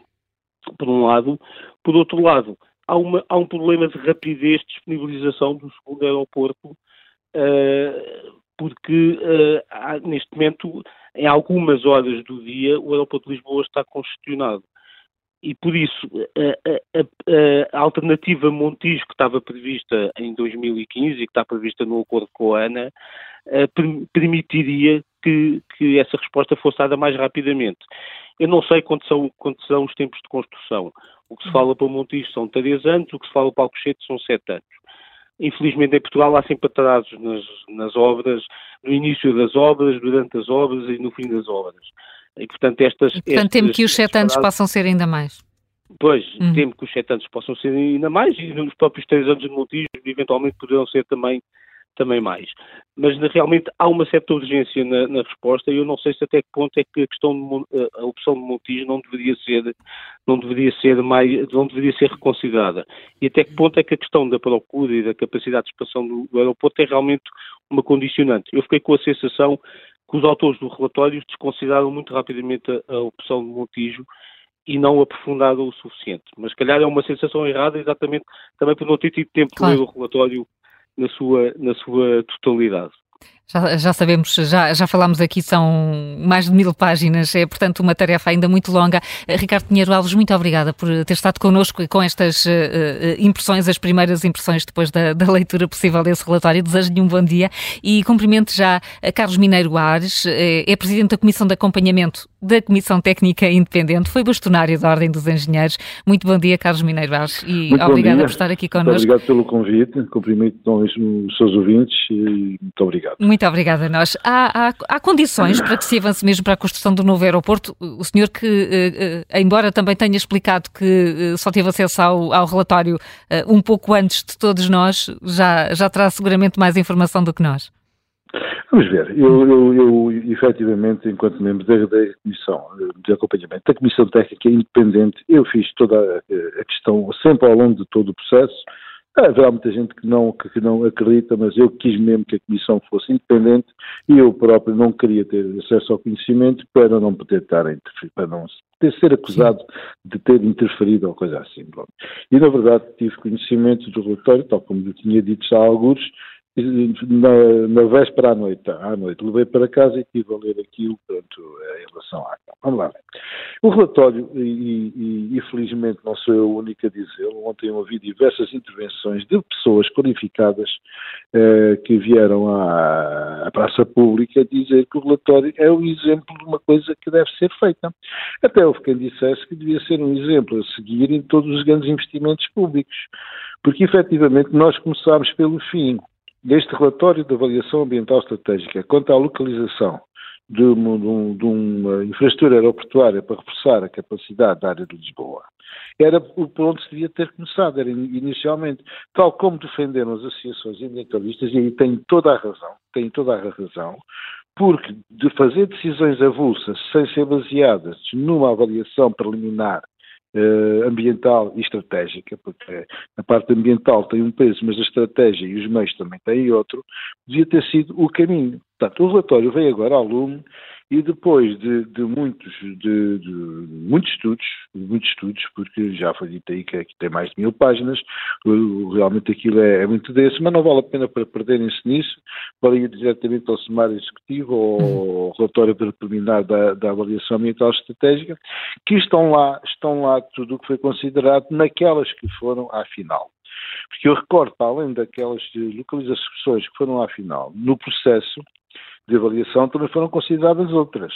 Speaker 5: por um lado. Por outro lado, há, uma, há um problema de rapidez de disponibilização do segundo aeroporto, uh, porque uh, há, neste momento, em algumas horas do dia, o aeroporto de Lisboa está congestionado. E por isso, a, a, a, alternativa Montijo, que estava prevista em 2015 e que está prevista no acordo com a ANA, uh, permitiria que, que essa resposta fosse dada mais rapidamente. Eu não sei quanto são, quanto são os tempos de construção. O que se fala para o Montijo são três anos, o que se fala para o Alcochete são sete anos. Infelizmente, em Portugal há sempre atrasos nas, nas obras, no início das obras, durante as obras e no fim das obras. E, portanto, estas,
Speaker 2: e, portanto temo que os sete anos possam ser ainda mais.
Speaker 5: Pois, uhum. temo que os sete anos possam ser ainda mais e nos próprios três anos de Montijo eventualmente poderão ser também também mais. Mas realmente há uma certa urgência na, na, resposta e eu não sei se até que ponto é que a questão de, a opção de Montijo não deveria ser não deveria ser mais não deveria ser reconsiderada e até que ponto é que a questão da procura e da capacidade de expansão do, do aeroporto é realmente uma condicionante. Eu fiquei com a sensação que os autores do relatório desconsideraram muito rapidamente a, a opção de Montijo e não aprofundaram o suficiente. Mas, se calhar, é uma sensação errada, exatamente também por não ter tido tempo claro. de ler o relatório na sua, na sua totalidade.
Speaker 2: Já, já, sabemos, já, já falámos aqui, são mais de mil páginas, é portanto uma tarefa ainda muito longa. Eh, Ricardo Pinheiro Alves, muito obrigada por ter estado connosco e com estas uh, impressões, as primeiras impressões depois da, da leitura possível desse relatório. Desejo-lhe um bom dia e cumprimento já a Carlos Mineiro Ares, é Presidente da Comissão de Acompanhamento da Comissão Técnica Independente, foi bastonário da Ordem dos Engenheiros. Muito bom dia, Carlos Mineiro Ares, e muito obrigada por estar aqui connosco.
Speaker 6: Muito obrigado pelo convite, cumprimento os seus ouvintes e muito obrigado.
Speaker 2: Muito muito obrigada a nós. Há, há, há, condições para que se avance mesmo para a construção do novo aeroporto? O senhor que, eh, eh, embora também tenha explicado que eh, só teve acesso ao, ao relatório um pouco antes de todos nós, já, já terá seguramente mais informação do que nós.
Speaker 6: Vamos ver, eu, eu, eu efetivamente, enquanto membro da, da, Comissão de Acompanhamento, da Comissão Técnica Independente, eu fiz toda a, a questão, sempre ao longo de todo o processo, Haverá muita gente que não, que, não acredita, mas eu quis mesmo que a Comissão fosse independente e eu próprio não queria ter acesso ao conhecimento para não poder estar a interferir, para não ter, ser acusado Sim. de ter interferido ou coisa assim. E na verdade tive conhecimento do relatório, tal como eu tinha dito já há alguns, na, na véspera à noite, à noite, levei para casa e estive a ler aquilo pronto, em relação à Vamos lá. O relatório, e, e, e felizmente não sou eu o único a dizê-lo, ontem ouvi diversas intervenções de pessoas qualificadas eh, que vieram à, à, praça pública dizer que o relatório é um exemplo de uma coisa que deve ser feita. Até houve quem dissesse que devia ser um exemplo a seguir em todos os grandes investimentos públicos. Porque efetivamente nós começámos pelo fim deste relatório de avaliação ambiental estratégica. Quanto à localização de uma, de uma, infraestrutura aeroportuária para reforçar a capacidade da área de Lisboa, era por onde se devia ter começado, era inicialmente, tal como defenderam as associações ambientalistas, e aí tem toda a razão, tem toda a razão, porque de fazer decisões avulsas sem ser baseadas numa avaliação preliminar uh, ambiental e estratégica, porque a parte ambiental tem um peso, mas a estratégia e os meios também têm outro, devia ter sido o caminho. Portanto, o relatório veio agora ao lume E depois de, de muitos, de, de, muitos estudos, muitos estudos, porque já foi dito aí que, que tem mais de mil páginas, realmente aquilo é, é muito denso, mas não vale a pena para perderem-se nisso, podem ir diretamente ao sumário executivo ou ao relatório preliminar da, da avaliação ambiental estratégica, que estão lá, estão lá tudo o que foi considerado naquelas que foram à final. Porque eu recordo, para além daquelas localizações que foram à final, no processo de avaliação também foram consideradas outras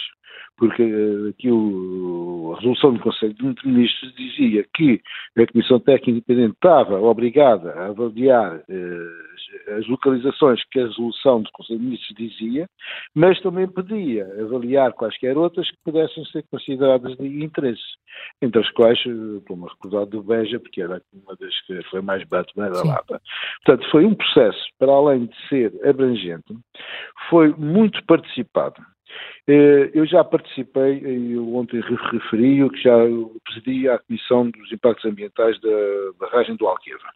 Speaker 6: porque eh, aqui o, a resolução do Conselho de Ministros dizia que a Comissão Técnica Independente estava obrigada a avaliar eh, as localizações que a resolução do Conselho de Ministros dizia, mas também pedia avaliar quaisquer outras que pudessem ser consideradas de interesse, entre as quais, eh, estou-me a recordar do Beja, porque era uma das que foi mais badalada. Portanto, foi um processo, para além de ser abrangente, foi muito participado. Eh, eu já participei, eu ontem referi, que já presidi a Comissão dos Impactos Ambientais da barragem do Alqueva.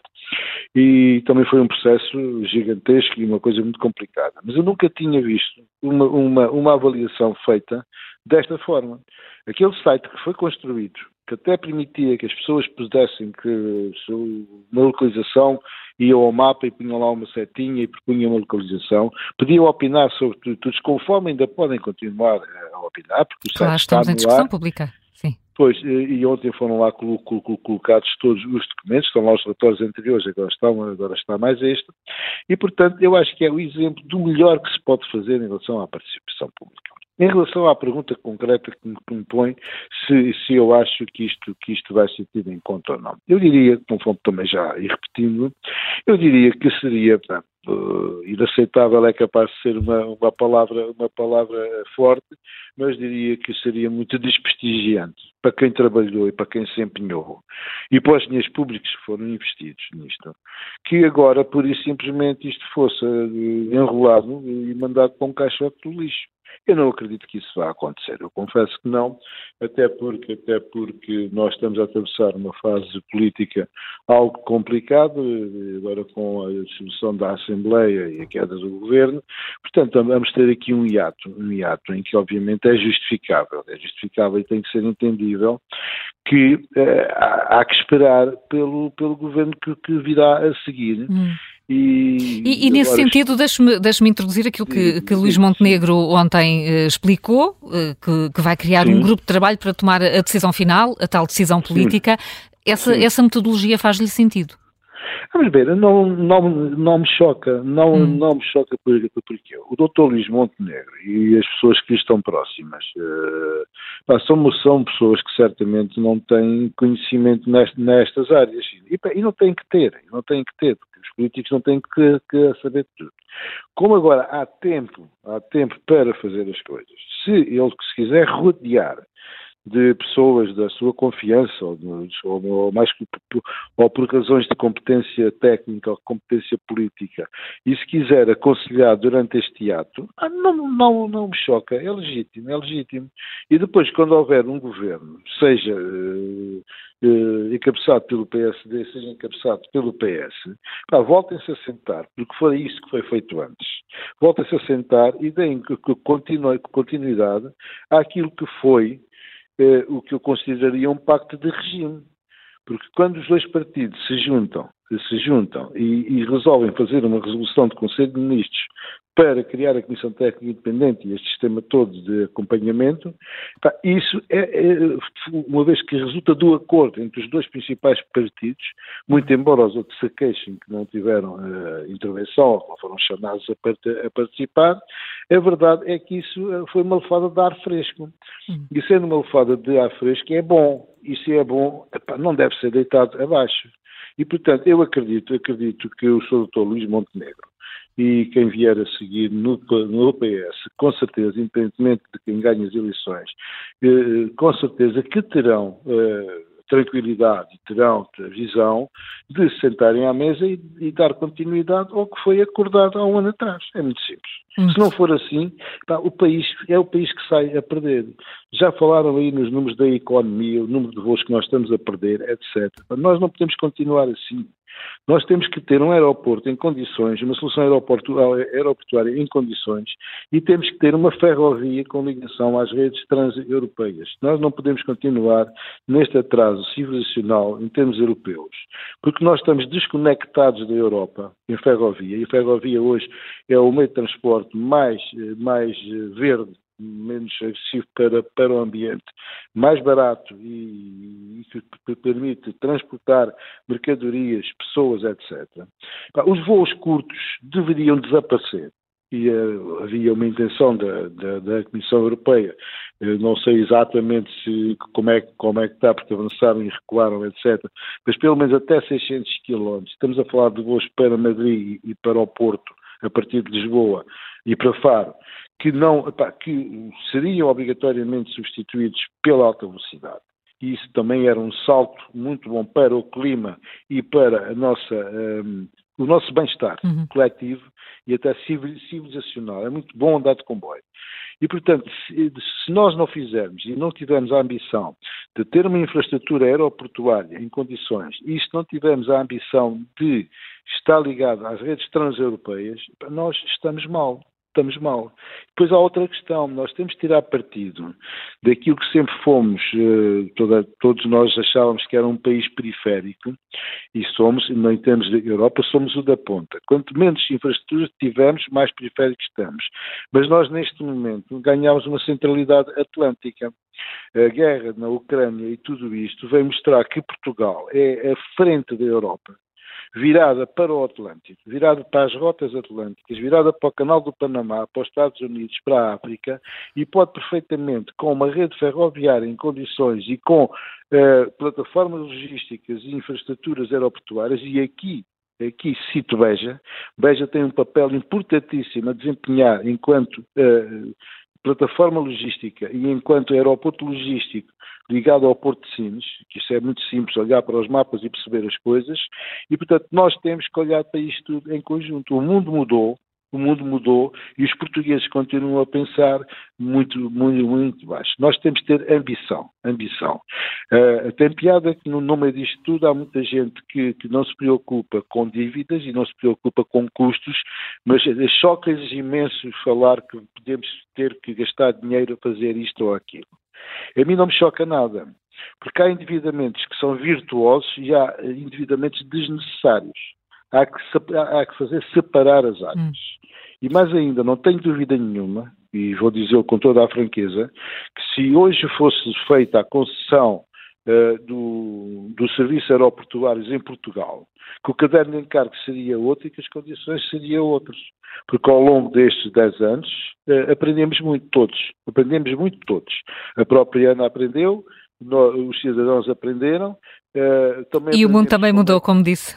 Speaker 6: E também foi um processo gigantesco e uma coisa muito complicada. Mas eu nunca tinha visto uma, uma, uma avaliação feita desta forma. Aquele site que foi construído que até permitia que as pessoas pudessem que uma localização iam ao mapa e punham lá uma setinha e propunham uma localização, podiam opinar sobre tudo, conforme ainda podem continuar a opinar, porque o
Speaker 2: claro, estamos em discussão ar. pública. Sim.
Speaker 6: Pois, e ontem foram lá colocados todos os documentos, estão lá os relatórios anteriores, agora, estão, agora está mais este, e portanto eu acho que é o exemplo do melhor que se pode fazer em relação à participação pública. Em relação à pergunta concreta que me, que me põe, se, se, eu acho que isto, que isto vai ser tido em conta ou não. Eu diria, conforme também já e repetindo, eu diria que seria pá, uh, inaceitável, é capaz de ser uma, uma, palavra, uma palavra forte, mas diria que seria muito desprestigiante para quem trabalhou e para quem se empenhou e para os dinheiros públicos que foram investidos nisto, que agora, por isso simplesmente, isto fosse uh, enrolado e mandado para um caixote do lixo. Eu não acredito que isso vá acontecer. Eu confesso que não, até porque, até porque nós estamos a atravessar uma fase política algo complicada, agora com a dissolução da Assembleia e a queda do governo. Portanto, vamos ter aqui um hiato, um hiato em que obviamente é justificável, é justificável e tem que ser entendível que eh, há, há, que esperar pelo, pelo governo que, que virá a seguir. Hum.
Speaker 2: E, e, e nesse sentido, deixe-me deixe introduzir aquilo que, que Luís Montenegro ontem uh, explicou, uh, que, que, vai criar sim. um grupo de trabalho para tomar a decisão final, a tal decisão política. Essa, essa metodologia faz-lhe sentido?
Speaker 6: Vamos ver, não, não, não me choca, não, hum. não me choca por, porque o doutor Luís Montenegro e as pessoas que lhe estão próximas uh, são, são pessoas que certamente não têm conhecimento nest, nestas áreas e, e, não têm que ter, não têm que ter, porque os políticos não têm que, que saber tudo. Como agora há tempo, há tempo para fazer as coisas, se ele se quiser rodear de pessoas da sua confiança, ou, ou, mais ou por razões de competência técnica ou competência política, e se quiser aconselhar durante este ato, ah, não, não, não me choca, é legítimo, é legítimo. E depois, quando houver um governo, seja uh, uh, encabeçado pelo PSD, seja encabeçado pelo PS, voltem-se a sentar, porque foi isso que foi feito antes. Voltem-se a sentar e deem continuidade àquilo que foi eh, o que eu consideraria um pacto de regime. Porque quando os dois partidos se juntam, se juntam e, e resolvem fazer uma resolução do Conselho de Ministros para criar a Comissão Técnica Independente e este sistema todo de acompanhamento, pá, isso é, é, uma vez que resulta do acordo entre os dois principais partidos, muito embora os outros se queixem que não tiveram uh, intervenção ou não foram chamados a, part a, participar, a verdade é que isso eh, foi uma lefada de ar fresco. E sendo uma lefada de ar fresco é bom, e se é bom, epá, não deve ser deitado abaixo. E, portanto, eu acredito, acredito que o Sr. Dr. Luís Montenegro e quem vier a seguir no, no PS, com certeza, independentemente de quem ganhe as eleições, eh, com certeza que terão eh, tranquilidade terão a visão de se sentarem à mesa e, e, dar continuidade ao que foi acordado há um ano atrás. É muito simples. Se não for assim, o país é o país que sai a perder. Já falaram aí nos números da economia, o número de voos que nós estamos a perder, etc. Nós não podemos continuar assim. Nós temos que ter um aeroporto em condições, uma solução aeroportuária em condições e temos que ter uma ferrovia com ligação às redes transeuropeias. Nós não podemos continuar neste atraso civilizacional em termos europeus, porque nós estamos desconectados da Europa em ferrovia e a ferrovia hoje é o meio de transporte mais, mais verde menos agressivo para, para o ambiente, mais barato e, que permite transportar mercadorias, pessoas, etc. Os voos curtos deveriam desaparecer. E uh, havia uma intenção da, da, da Comissão Europeia, eu não sei exatamente se, como, é, como é que está, porque avançaram e recuaram, etc. Mas pelo menos até 600 km. Estamos a falar de voos para Madrid e para o Porto, a partir de Lisboa e para Faro, que, não, que seriam obrigatoriamente substituídos pela alta velocidade. E isso também era um salto muito bom para o clima e para a nossa, um, o nosso bem-estar uhum. coletivo e até civilizacional. É muito bom andar de comboio. E, portanto, se, se, nós não fizermos e não tivermos a ambição de ter uma infraestrutura aeroportuária em condições e se não tivermos a ambição de estar ligado às redes transeuropeias, nós estamos mal estamos mal. Depois há outra questão, nós temos que tirar partido daquilo que sempre fomos, eh, toda, todos nós achávamos que era um país periférico, e somos, em termos de Europa, somos o da ponta. Quanto menos infraestruturas tivermos, mais periféricos estamos. Mas nós, neste momento, ganhamos uma centralidade atlântica. A guerra na Ucrânia e tudo isto vem mostrar que Portugal é a frente da Europa virada para o Atlântico, virada para as rotas atlânticas, virada para o Canal do Panamá, para os Estados Unidos, para a África, e pode perfeitamente, com uma rede ferroviária em condições e com eh, plataformas logísticas e infraestruturas aeroportuárias, e aqui aqui cito Beja, Beja tem um papel importantíssimo a desempenhar enquanto eh, plataforma logística e enquanto aeroporto logístico ligado ao Porto de Sines, que isso é muito simples, olhar para os mapas e perceber as coisas, e portanto nós temos que olhar para isto tudo em conjunto. O mundo mudou, o mundo mudou e os portugueses continuam a pensar muito, muito, muito baixo. Nós temos que ter ambição, ambição. Uh, tem piada que no nome disto tudo há muita gente que, que, não se preocupa com dívidas e não se preocupa com custos, mas choca-lhes imenso falar que podemos ter que gastar dinheiro a fazer isto ou aquilo. A mim não me choca nada, porque há endividamentos que são virtuosos e há endividamentos desnecessários. Há que, há que fazer separar as áreas. Hum. E mais ainda, não tenho dúvida nenhuma, e vou dizer com toda a franqueza, que se hoje fosse feita a concessão uh, do, do serviço aeroportuários em Portugal, que o caderno de encargo seria outro e que as condições seriam outras. Porque ao longo destes 10 anos uh, aprendemos muito todos, aprendemos muito todos. A própria Ana aprendeu, nós, os cidadãos aprenderam.
Speaker 2: Uh, e o mundo também mudou, como disse.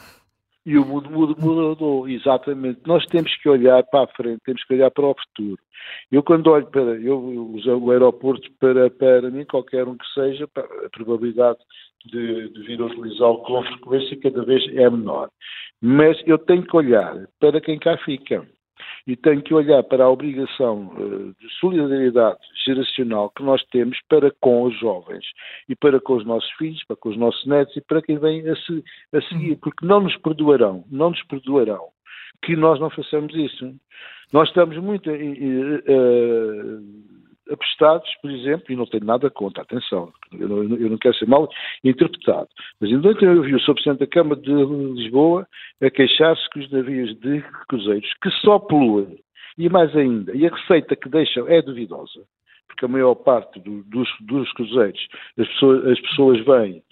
Speaker 6: E o mundo mudou, exatamente. Nós temos que olhar para a frente, temos que olhar para o futuro. Eu quando olho para, eu uso o aeroporto para, para mim, qualquer um que seja, a probabilidade de, de vir a utilizá-lo com frequência cada vez é menor. Mas eu tenho que olhar para quem cá fica e tenho que olhar para a obrigação uh, de solidariedade geracional que nós temos para com os jovens e para com os nossos filhos, para com os nossos netos e para quem vem a, se, a seguir, uhum. porque não nos perdoarão, não nos perdoarão que nós não façamos isso. Nós estamos muito uh, uh, apestados, por exemplo, e não tenho nada contra, atenção, eu não, eu não quero ser mal interpretado, mas ainda ontem eu vi o Presidente da Câmara de Lisboa a queixar-se que os navios de cruzeiros, que só poluem, e mais ainda, e a receita que deixam é duvidosa, porque a maior parte do, dos, dos cruzeiros, as pessoas, as pessoas vêm,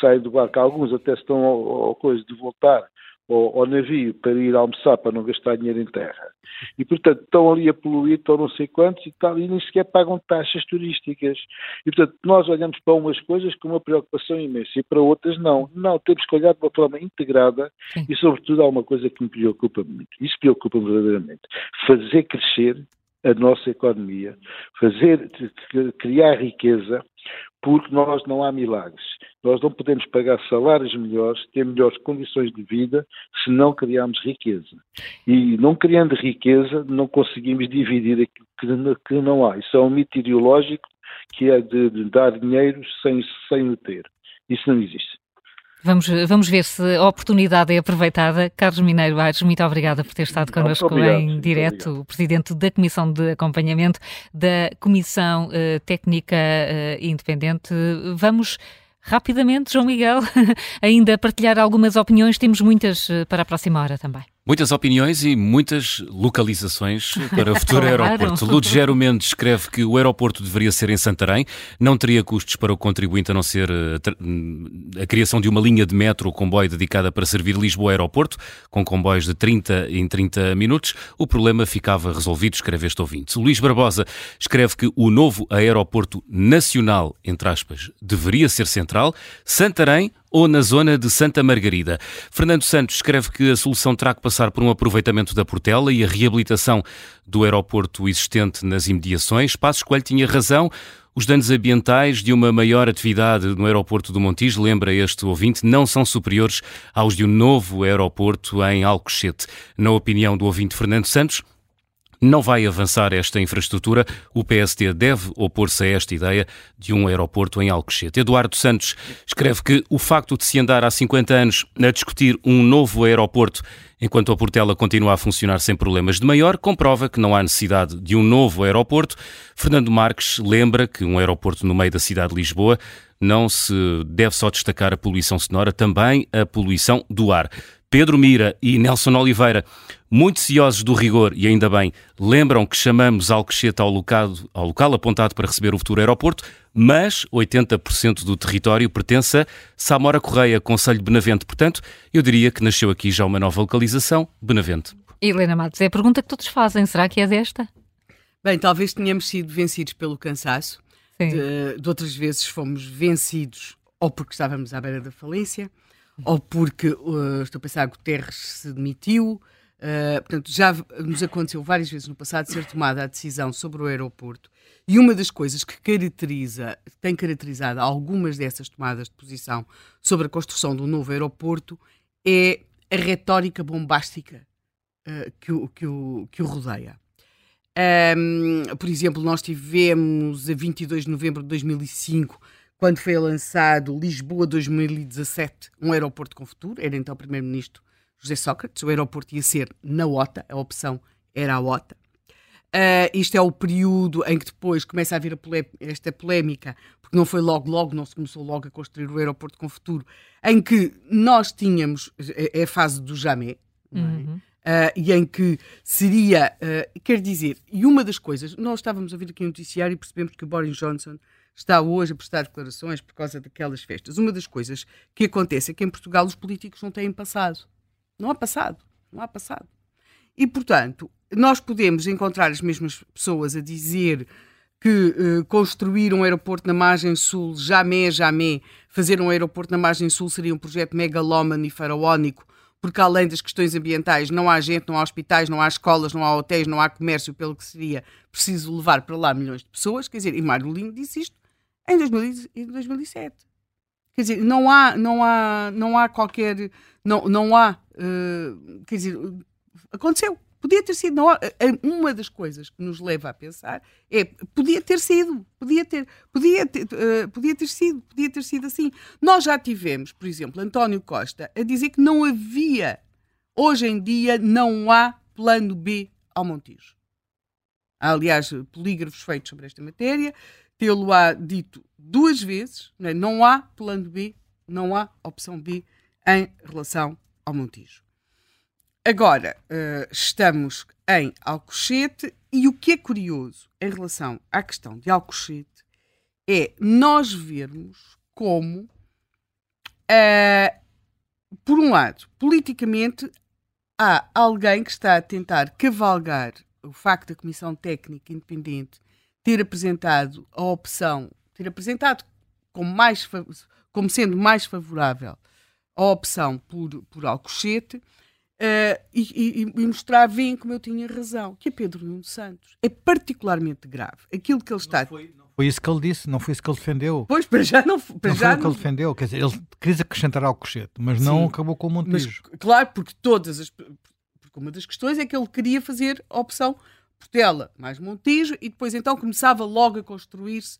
Speaker 6: saem do barco, alguns até estão ao, ao coisa de voltar ao, ao, navio para ir almoçar, para não gastar dinheiro em terra. E, portanto, estão ali a poluir, estão não sei quantos e, tal, e nem sequer pagam taxas turísticas. E, portanto, nós olhamos para umas coisas com uma preocupação imensa e para outras não. Não, temos que olhar de uma forma integrada Sim. e, sobretudo, há uma coisa que me preocupa muito. Isso preocupa-me verdadeiramente. Fazer crescer a nossa economia, fazer, criar riqueza, porque nós não há milagres. Nós não podemos pagar salários melhores, ter melhores condições de vida, se não criarmos riqueza. E não criando riqueza, não conseguimos dividir aquilo que não há. Isso é um mito ideológico que é de, de dar dinheiro sem, sem o ter. Isso não existe.
Speaker 2: Vamos, vamos ver se a oportunidade é aproveitada. Carlos Mineiro Aires, muito obrigada por ter estado connosco em direto, o Presidente da Comissão de Acompanhamento da Comissão uh, Técnica uh, Independente. Vamos rapidamente, João Miguel, ainda partilhar algumas opiniões. Temos muitas uh, para a próxima hora também.
Speaker 1: Muitas opiniões e muias localizações para o futuro claro. aeroporto. Ludgero Mendes escreve que o aeroporto deveria ser em Santarém, não teria custos para o contribuinte a não ser eh, a, criação de uma linha de metro ou comboio dedicada para servir Lisboa Aeroporto, com comboios de 30 em 30 minutos. O problema ficava resolvido, escreve este ouvinte. Luís Barbosa escreve que o novo aeroporto nacional, entre aspas, deveria ser central. Santarém ou na zona de Santa Margarida. Fernando Santos escreve que a solução terá que passar por um aproveitamento da Portela e a reabilitação do aeroporto existente nas imediações. Passos Coelho tinha razão. Os danos ambientais de uma maior atividade no aeroporto do Montijo, lembra este ouvinte, não são superiores aos de um novo aeroporto em Alcochete. Na opinião do ouvinte Fernando Santos, não vai avançar esta infraestrutura. O PSD deve opor-se a esta ideia de um aeroporto em Alcochete. Eduardo Santos escreve que o facto de se andar há 50 anos a discutir um novo aeroporto enquanto a Portela continua a funcionar sem problemas de maior, comprova que não há necessidade de um novo aeroporto. Fernando Marques lembra que um aeroporto no meio da cidade de Lisboa não se deve só destacar a poluição sonora, também a poluição do ar. Pedro Mira e Nelson Oliveira, muito ciosos do rigor e ainda bem, lembram que chamamos Alcochete ao local, ao local apontado para receber o futuro aeroporto, mas 80% do território pertence a Samora Correia, Conselho de Benavente. Portanto, eu diria que nasceu aqui já uma nova localização, Benavente.
Speaker 2: Helena Matos, é a pergunta que todos fazem, será que é desta?
Speaker 4: Bem, talvez tenhamos sido vencidos pelo cansaço. De, de outras vezes fomos vencidos ou porque estávamos à beira da falência, ou porque, uh, estou a pensar, Guterres se demitiu. Uh, portanto, já nos aconteceu várias vezes no passado ser tomada a decisão sobre o aeroporto. E uma das coisas que caracteriza, tem caracterizado algumas dessas tomadas de posição sobre a construção um novo aeroporto é a retórica bombástica uh, que, o, que, o, que o rodeia. Um, por exemplo, nós tivemos a 22 de novembro de 2005 quando foi lançado Lisboa 2017, um aeroporto com futuro, era então o primeiro-ministro José Sócrates, o aeroporto ia ser na OTA, a opção era a OTA. Uh, isto é o período em que depois começa a haver a esta polémica, porque não foi logo, logo, não se começou logo a construir o aeroporto com futuro, em que nós tínhamos, é, é a fase do jamais, é? Uh, e em que seria, uh, quer dizer, e uma das coisas, nós estávamos a ouvir aqui no noticiário e percebemos que o Boris Johnson está hoje a prestar declarações por causa daquelas festas. Uma das coisas que acontece é que em Portugal os políticos não têm passado. Não há passado. Não há passado. E, portanto, nós podemos encontrar as mesmas pessoas a dizer que uh, construir um aeroporto na margem sul, jamais, jamais, fazer um aeroporto na margem sul seria um projeto megalómano e faraónico, porque além das questões ambientais, não há gente, não há hospitais, não há escolas, não há hotéis, não há comércio, pelo que seria preciso levar para lá milhões de pessoas. Quer dizer, e Mário Lino disse isto em 2007. Quer dizer, não há, não há, não há qualquer, não, não há, uh, quer dizer, aconteceu. Podia ter sido, há, eh, uma das coisas que nos leva a pensar é, podia ter sido, podia ter, podia ter, uh, podia ter sido, podia ter sido assim. Nós já tivemos, por exemplo, António Costa a dizer que não havia, hoje em dia não há plano B ao Montijo. Há, aliás, polígrafos feitos sobre esta matéria, tê-lo-á dito duas vezes, não há plano B, não há opção B em relação ao Montijo. Agora, uh, estamos em Alcochete e o que é curioso em relação à questão de Alcochete é nós vermos como, uh, por um lado, politicamente, há alguém que está a tentar cavalgar o facto da Comissão Técnica Independente ter apresentado a opção, ter apresentado como, mais, como sendo mais favorável a opção por, por Alcochete uh, e, e, e, mostrar, veem como eu tinha razão, que é Pedro Nuno Santos. É particularmente grave. Aquilo que ele está...
Speaker 3: Não foi, não foi isso que ele disse, não foi isso que ele defendeu.
Speaker 4: Pois, para já não, para
Speaker 3: não
Speaker 4: já
Speaker 3: foi o que ele defendeu. Quer dizer, ele quis acrescentar Alcochete, mas Sim, não acabou com o Montijo.
Speaker 4: Mas, claro, porque todas as... Porque uma das questões é que ele queria fazer a opção Portela mais Montijo e depois então começava logo a construir-se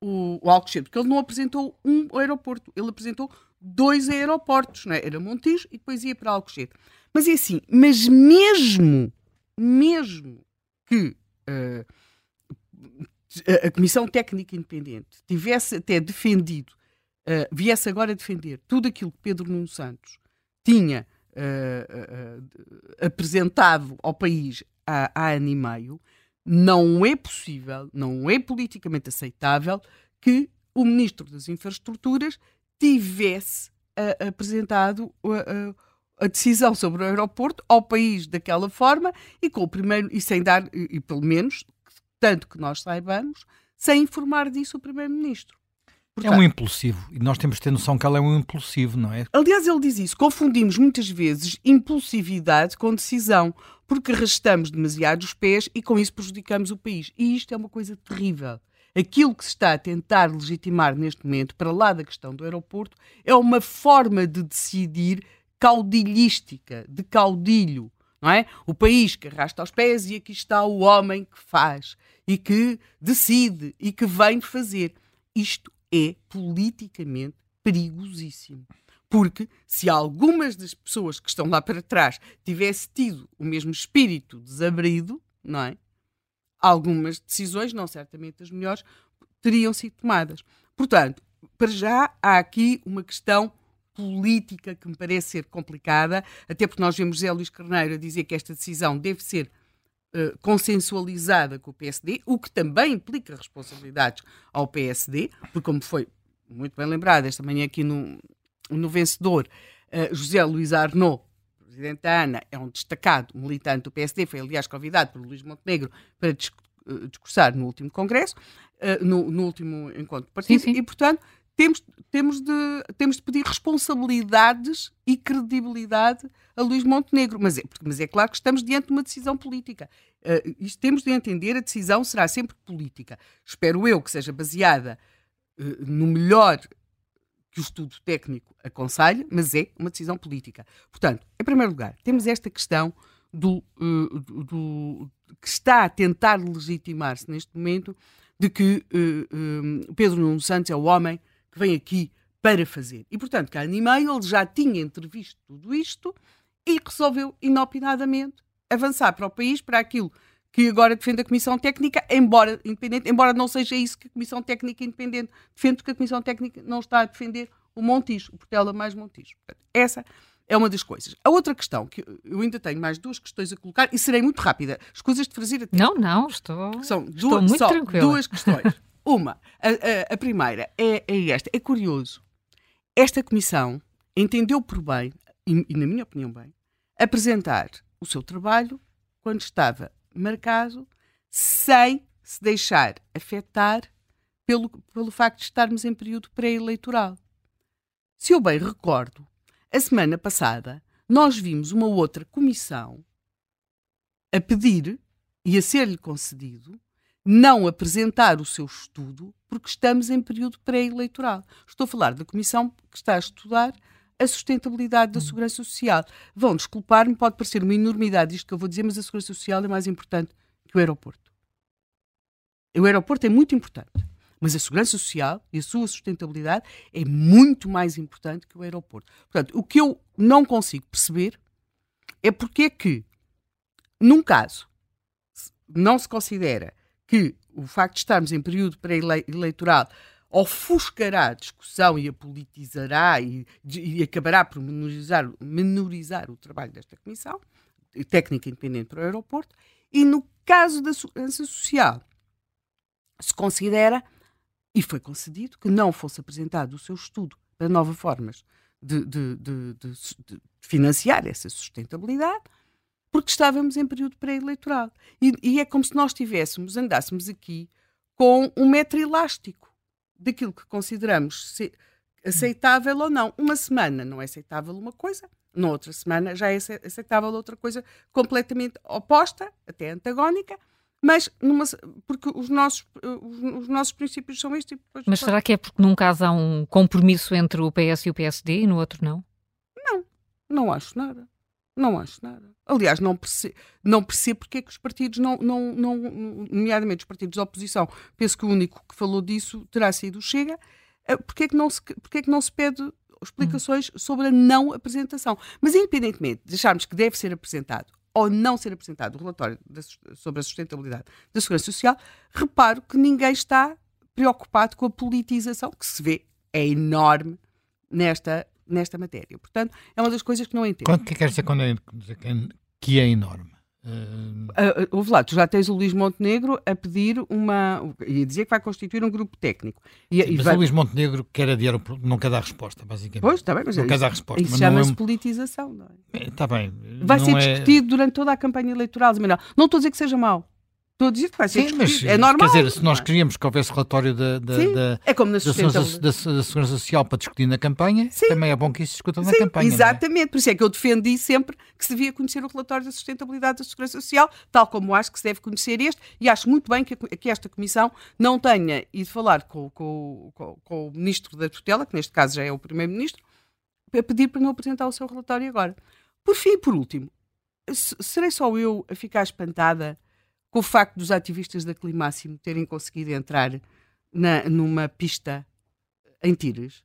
Speaker 4: o, o Alcochete, porque ele não apresentou um aeroporto, ele apresentou dois aeroportos, não é? Era Montijo e depois ia para Alcochete. Mas é assim, mas mesmo, mesmo que uh, a Comissão Técnica Independente tivesse até defendido, uh, viesse agora defender tudo aquilo que Pedro Nuno Santos tinha uh, apresentado ao país há, há ano e meio, não é possível, não é politicamente aceitável que o Ministro das Infraestruturas tivesse apresentado uh, a decisão sobre o aeroporto ao país daquela forma e com o primeiro e sem dar e, e pelo menos tanto que nós saibamos sem informar disso o primeiro-ministro.
Speaker 3: É um impulsivo e nós temos de ter noção que ela é um impulsivo, não é?
Speaker 4: Aliás, ele diz isso. Confundimos muitas vezes impulsividade com decisão, porque arrastamos demasiado os pés e com isso prejudicamos o país. E isto é uma coisa terrível aquilo que se está a tentar legitimar neste momento, para lá da questão do aeroporto, é uma forma de decidir caudilhística, de caudilho. Não é? O país que arrasta os pés e aqui está o homem que faz e que decide e que vem fazer. Isto é politicamente perigosíssimo. Porque se algumas das pessoas que estão lá para trás tivesse tido o mesmo espírito desabrido, não é? algumas decisões, não certamente as melhores, teriam sido tomadas. Portanto, para já há aqui uma questão política que me parece ser complicada, até porque nós vemos José Luís Carneiro a dizer que esta decisão deve ser uh, consensualizada com o PSD, o que também implica responsabilidades ao PSD, porque como foi muito bem lembrado esta manhã aqui no, no Vencedor, uh, José Luís Arnaud Presidente da ANA é um destacado militante do PSD, foi aliás convidado por Luís Montenegro para eh, discursar no último congresso, no, no, último encontro do partido, sim, sim. e portanto temos, temos, de, temos de pedir responsabilidades e credibilidade a Luís Montenegro. Mas é, mas é claro que estamos diante de uma decisão política. Uh, isto temos de entender, a decisão será sempre política. Espero eu que seja baseada uh, no melhor que o estudo técnico aconselha, mas é uma decisão política. Portanto, em primeiro lugar, temos esta questão do, uh, do, do que está a tentar legitimar-se neste momento de que Pedro Nuno Santos é o homem que vem aqui para fazer. E, portanto, cá ano meio ele já tinha entrevisto tudo isto e resolveu inopinadamente avançar para o país, para aquilo que agora defende a Comissão Técnica, embora independente, embora não seja isso que a Comissão Técnica Independente defende, porque a Comissão Técnica não está a defender o Montijo, o Portela mais Montijo. Portanto, essa é uma das coisas. A outra questão, que eu ainda tenho mais duas questões a colocar, e serei muito rápida, as coisas de fazer
Speaker 2: até. Não, não, estou,
Speaker 4: são
Speaker 2: estou
Speaker 4: duas,
Speaker 2: muito
Speaker 4: só
Speaker 2: tranquila.
Speaker 4: duas questões. Uma, a, a, a primeira é, é, esta. É curioso. Esta comissão entendeu por bem, e, e na minha opinião bem, apresentar o seu trabalho quando estava marcado sem se deixar afetar pelo, pelo facto de estarmos em período pré-eleitoral. Se eu bem recordo, a semana passada nós vimos uma outra comissão a pedir e a ser-lhe concedido não apresentar o seu estudo porque estamos em período pré-eleitoral. Estou a falar da comissão que está a estudar a sustentabilidade da segurança social. Vão desculpar-me, pode parecer uma enormidade isto que eu vou dizer, mas a segurança social é mais importante que o aeroporto. O aeroporto é muito importante, mas a segurança social e a sua sustentabilidade é muito mais importante que o aeroporto. Portanto, o que eu não consigo perceber é porque é que, num caso, não se considera que o facto de estarmos em período pré-eleitoral ofuscará a discussão e a politizará e, e acabará por menorizar, menorizar o trabalho desta comissão, técnica independente para o aeroporto, e no caso da segurança social, se considera, e foi concedido, que não fosse apresentado o seu estudo para novas formas de, de, de, de financiar essa sustentabilidade, porque estávamos em período pré-eleitoral. E, e, é como se nós tivéssemos, andássemos aqui com um metro elástico daquilo que consideramos aceitável ou não. Uma semana não é aceitável uma coisa, na outra semana já é aceitável outra coisa completamente oposta, até antagónica, mas numa, porque os nossos, os, os, nossos princípios são estes.
Speaker 2: Depois, mas será que é porque num caso há um compromisso entre o PS e o PSD e no outro não?
Speaker 4: Não, não acho nada. Não acho nada. Aliás, não percebo, não percebo porque é que os partidos não, não, não, nomeadamente os partidos da oposição, penso que o único que falou disso terá sido o Chega, eh, porque é que não se, porque é que não se pede explicações sobre a não apresentação. Mas, independentemente de acharmos que deve ser apresentado ou não ser apresentado o relatório sobre a sustentabilidade da Segurança Social, reparo que ninguém está preocupado com a politização que se vê é enorme nesta, nesta matéria. Portanto, é uma das coisas que não entendo.
Speaker 3: Quanto que quer dizer quando é, que é enorme?
Speaker 4: Uh, uh, ouve lá, tu já tens o Luís Montenegro a pedir uma. e a dizer que vai constituir um grupo técnico.
Speaker 3: E, Sim, e mas vai... o Luís Montenegro quer adiar, não quer dar resposta, basicamente.
Speaker 4: Pois, está bem, mas
Speaker 3: não
Speaker 4: é
Speaker 3: quer dar resposta.
Speaker 4: Isso chama-se é... politização, não
Speaker 3: é? Está bem.
Speaker 4: Vai ser é... discutido durante toda a campanha eleitoral. Não estou a dizer que seja mau. Dizer que vai ser Sim, mas, é normal.
Speaker 3: Quer dizer, se nós queríamos que houvesse relatório da, da, Sim, da,
Speaker 4: é como na
Speaker 3: da, da, da, Segurança Social para discutir na campanha, Sim. também é bom que isso se discuta na
Speaker 4: Sim,
Speaker 3: campanha.
Speaker 4: É? Exatamente, é? por isso é que eu defendi sempre que se devia conhecer o relatório da sustentabilidade da Segurança Social, tal como acho que se deve conhecer este, e acho muito bem que, que esta Comissão não tenha ido falar com, com, com, com o Ministro da Tutela, que neste caso já é o Primeiro-Ministro, a pedir para não apresentar o seu relatório agora. Por fim e por último, serei só eu a ficar espantada com o facto dos ativistas da Climáximo terem conseguido entrar na, numa pista em Tires.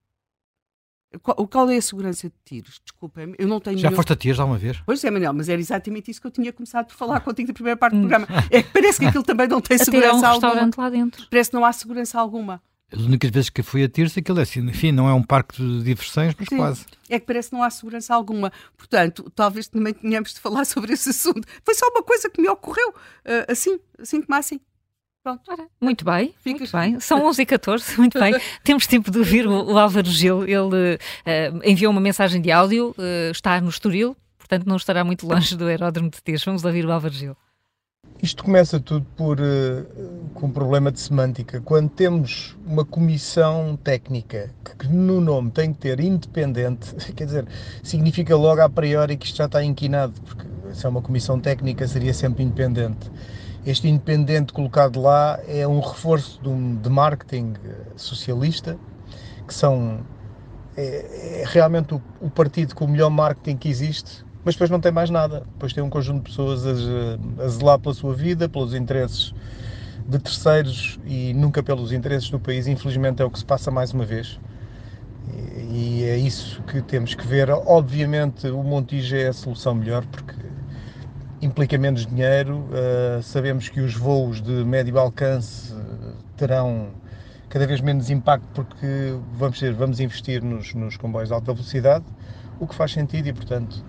Speaker 4: Qual, qual, é a segurança de tiros? Desculpem, eu não tenho.
Speaker 3: Já nenhum... foste a tiros alguma vez?
Speaker 4: Pois é, Manuel, mas era exatamente isso que eu tinha começado por falar contigo da primeira parte do programa. É que parece que aquilo também não tem Até segurança
Speaker 2: um
Speaker 4: alguma.
Speaker 2: restaurante lá dentro.
Speaker 4: Parece que não há segurança alguma.
Speaker 3: As únicas vezes que fui a Tirso, aquilo é assim, enfim, não é um parque de diversões, mas
Speaker 4: Sim,
Speaker 3: quase.
Speaker 4: É que parece que não há segurança alguma. Portanto, talvez também tenhamos de falar sobre esse assunto. Foi só uma coisa que me ocorreu, uh, assim, assim como assim.
Speaker 2: Pronto. Ora, muito bem, Ficas... muito bem. São 11 e 14 muito bem. Temos tempo de ouvir o, o Álvaro Gil. Ele uh, enviou uma mensagem de áudio, uh, está no Estoril, portanto não estará muito longe do aeródromo de Tires. Vamos ouvir o Álvaro Gil.
Speaker 7: Isto começa tudo por, uh, com um problema de semântica. Quando temos uma comissão técnica que, no nome tem que ter independente, quer dizer, significa logo a priori que isto já está inquinado, porque se é uma comissão técnica seria sempre independente. Este independente colocado lá é um reforço de, um, de marketing eh, socialista, que são é, é realmente o, o partido com o melhor marketing que existe, mas depois não tem mais nada. Depois tem um conjunto de pessoas a, a zelar pela sua vida, pelos interesses de terceiros e nunca pelos interesses do país. Infelizmente é o que se passa mais uma vez. E, é isso que temos que ver. Obviamente o Montijo é a solução melhor porque implica menos dinheiro. Uh, sabemos que os voos de médio alcance terão cada vez menos impacto porque vamos, ter, vamos investir nos, nos comboios de alta velocidade, o que faz sentido e, portanto,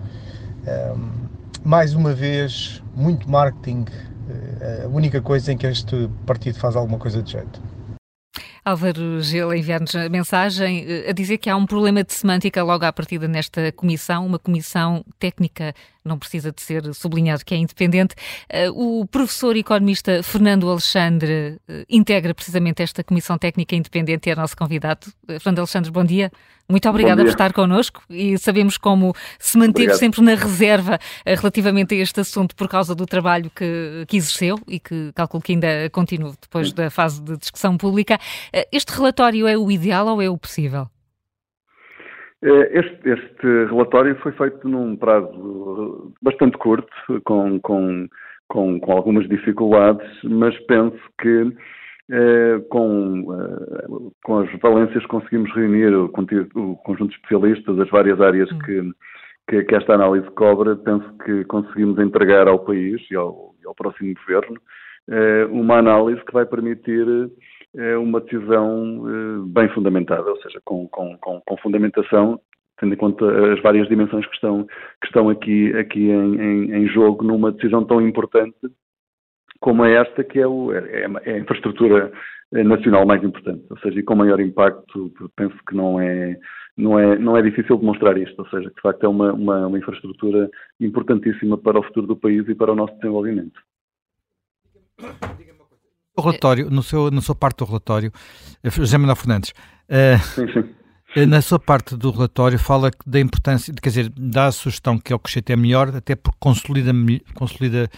Speaker 7: mais uma vez, muito marketing, eh, a única coisa em que este partido faz alguma coisa de jeito.
Speaker 2: Álvaro Gil enviar-nos a mensagem eh, a dizer que há um problema de semântica logo à partida nesta comissão, uma comissão técnica, não precisa de ser sublinhado que é independente. Eh, o professor economista Fernando Alexandre integra precisamente esta comissão técnica independente e é nosso convidado. Fernando Alexandre, bom dia. Muito obrigada por estar connosco e sabemos como se manteve Obrigado. sempre na reserva eh, relativamente a este assunto por causa do trabalho que, que exerceu e que calculo que ainda continua depois da fase de discussão pública. Eh, este relatório é o ideal ou é o possível?
Speaker 8: Eh, este, este relatório foi feito num prazo bastante curto, com, com, com, com algumas dificuldades, mas penso que com, eh, com as valências conseguimos reunir o, o, conjunto de especialistas das várias áreas hum. que, que, que, esta análise cobra. Penso que conseguimos entregar ao país e ao, ao próximo governo eh, uma análise que vai permitir uma decisão bem fundamentada, ou seja, com, com, com, com fundamentação tendo em conta as várias dimensões que estão, que estão aqui, aqui em, em, em jogo numa decisão tão importante como é esta, que é, o, é, é a infraestrutura nacional mais importante, ou seja, e com maior impacto, penso que não é, não é, não é difícil demonstrar isto, ou seja, que de facto é uma, uma, uma infraestrutura importantíssima para o futuro do país e para o nosso desenvolvimento.
Speaker 3: O relatório, no seu, na sua parte do relatório, eh, José Manuel Fernandes, uh, sim, sim. Eh, na sua parte do relatório fala da importância, quer dizer, dá a sugestão que o Cochete é melhor, até porque consolida, consolida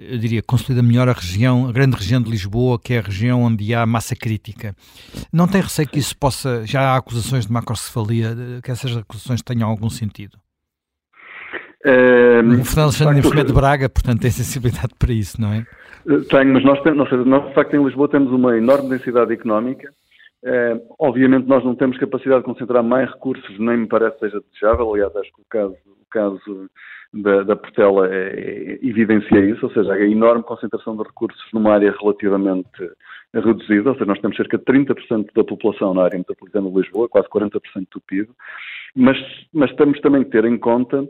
Speaker 3: eu diria, consolida melhor a região, a grande região de Lisboa, que é a região onde há massa crítica. Não tem receio que isso possa, já há acusações de macrocefalia, que essas acusações tenham algum sentido?
Speaker 8: É,
Speaker 3: o Fernando Alexandre facto, de Braga, portanto, tem sensibilidade para isso, não é?
Speaker 8: Tenho, mas nós, temos, nós, de facto, em Lisboa temos uma enorme densidade económica, Uh, obviamente nós não temos capacidade de concentrar mais recursos, nem me parece seja desejável, aliás acho que o caso, o caso da, da Portela é, é, evidencia isso, ou seja, a enorme concentração de recursos numa área relativamente reduzida, ou seja, nós temos cerca de 30% da população na área metropolitana de Lisboa, quase 40% do PIB, mas, mas temos também que ter em conta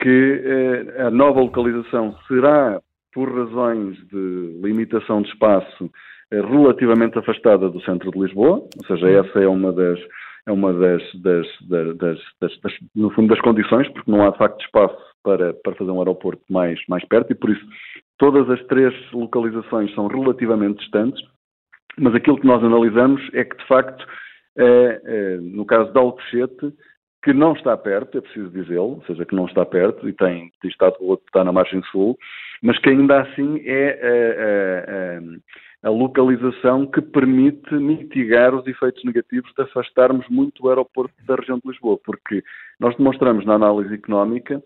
Speaker 8: que eh, a nova localização será, por razões de limitação de espaço, eh, relativamente afastada do centro de Lisboa, ou seja, essa é uma das, é uma das, das, das, das, no fundo, das condições, porque não há de facto espaço para, para fazer um aeroporto mais, mais perto e por isso todas as três localizações são relativamente distantes, mas aquilo que nós analisamos é que de facto, é, é, no caso de Alcochete, que não está perto, é preciso dizê-lo, ou seja, que não está perto e tem, tem estado outro está na margem sul, mas que ainda assim é a, a, a, localização que permite mitigar os efeitos negativos de afastarmos muito o aeroporto da região de Lisboa, porque nós demonstramos na análise económica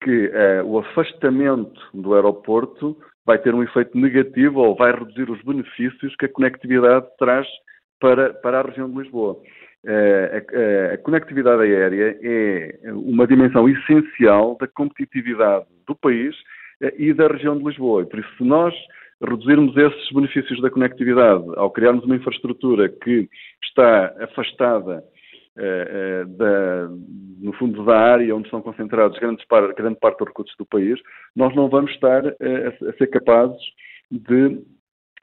Speaker 8: que eh, o afastamento do aeroporto vai ter um efeito negativo ou vai reduzir os benefícios que a conectividade traz para, para a região de Lisboa. Eh, a, a, conectividade aérea é uma dimensão essencial da competitividade do país eh, e da região de Lisboa. E por isso, se nós reduzirmos esses benefícios da conectividade ao criarmos uma infraestrutura que está afastada uh, uh, da, no fundo da área onde estão concentrados grandes grande parte dos recursos do país, nós não vamos estar uh, a, a, ser capazes de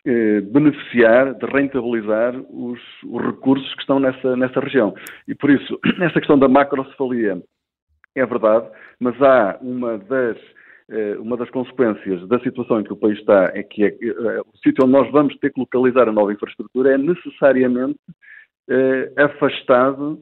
Speaker 8: eh, beneficiar, de rentabilizar os, os, recursos que estão nessa, nessa região. E por isso, essa questão da macrocefalia é verdade, mas há uma das eh, uma das consequências da situação em que o país está é que é, é, o sítio onde nós vamos ter que localizar a nova infraestrutura é necessariamente eh, afastado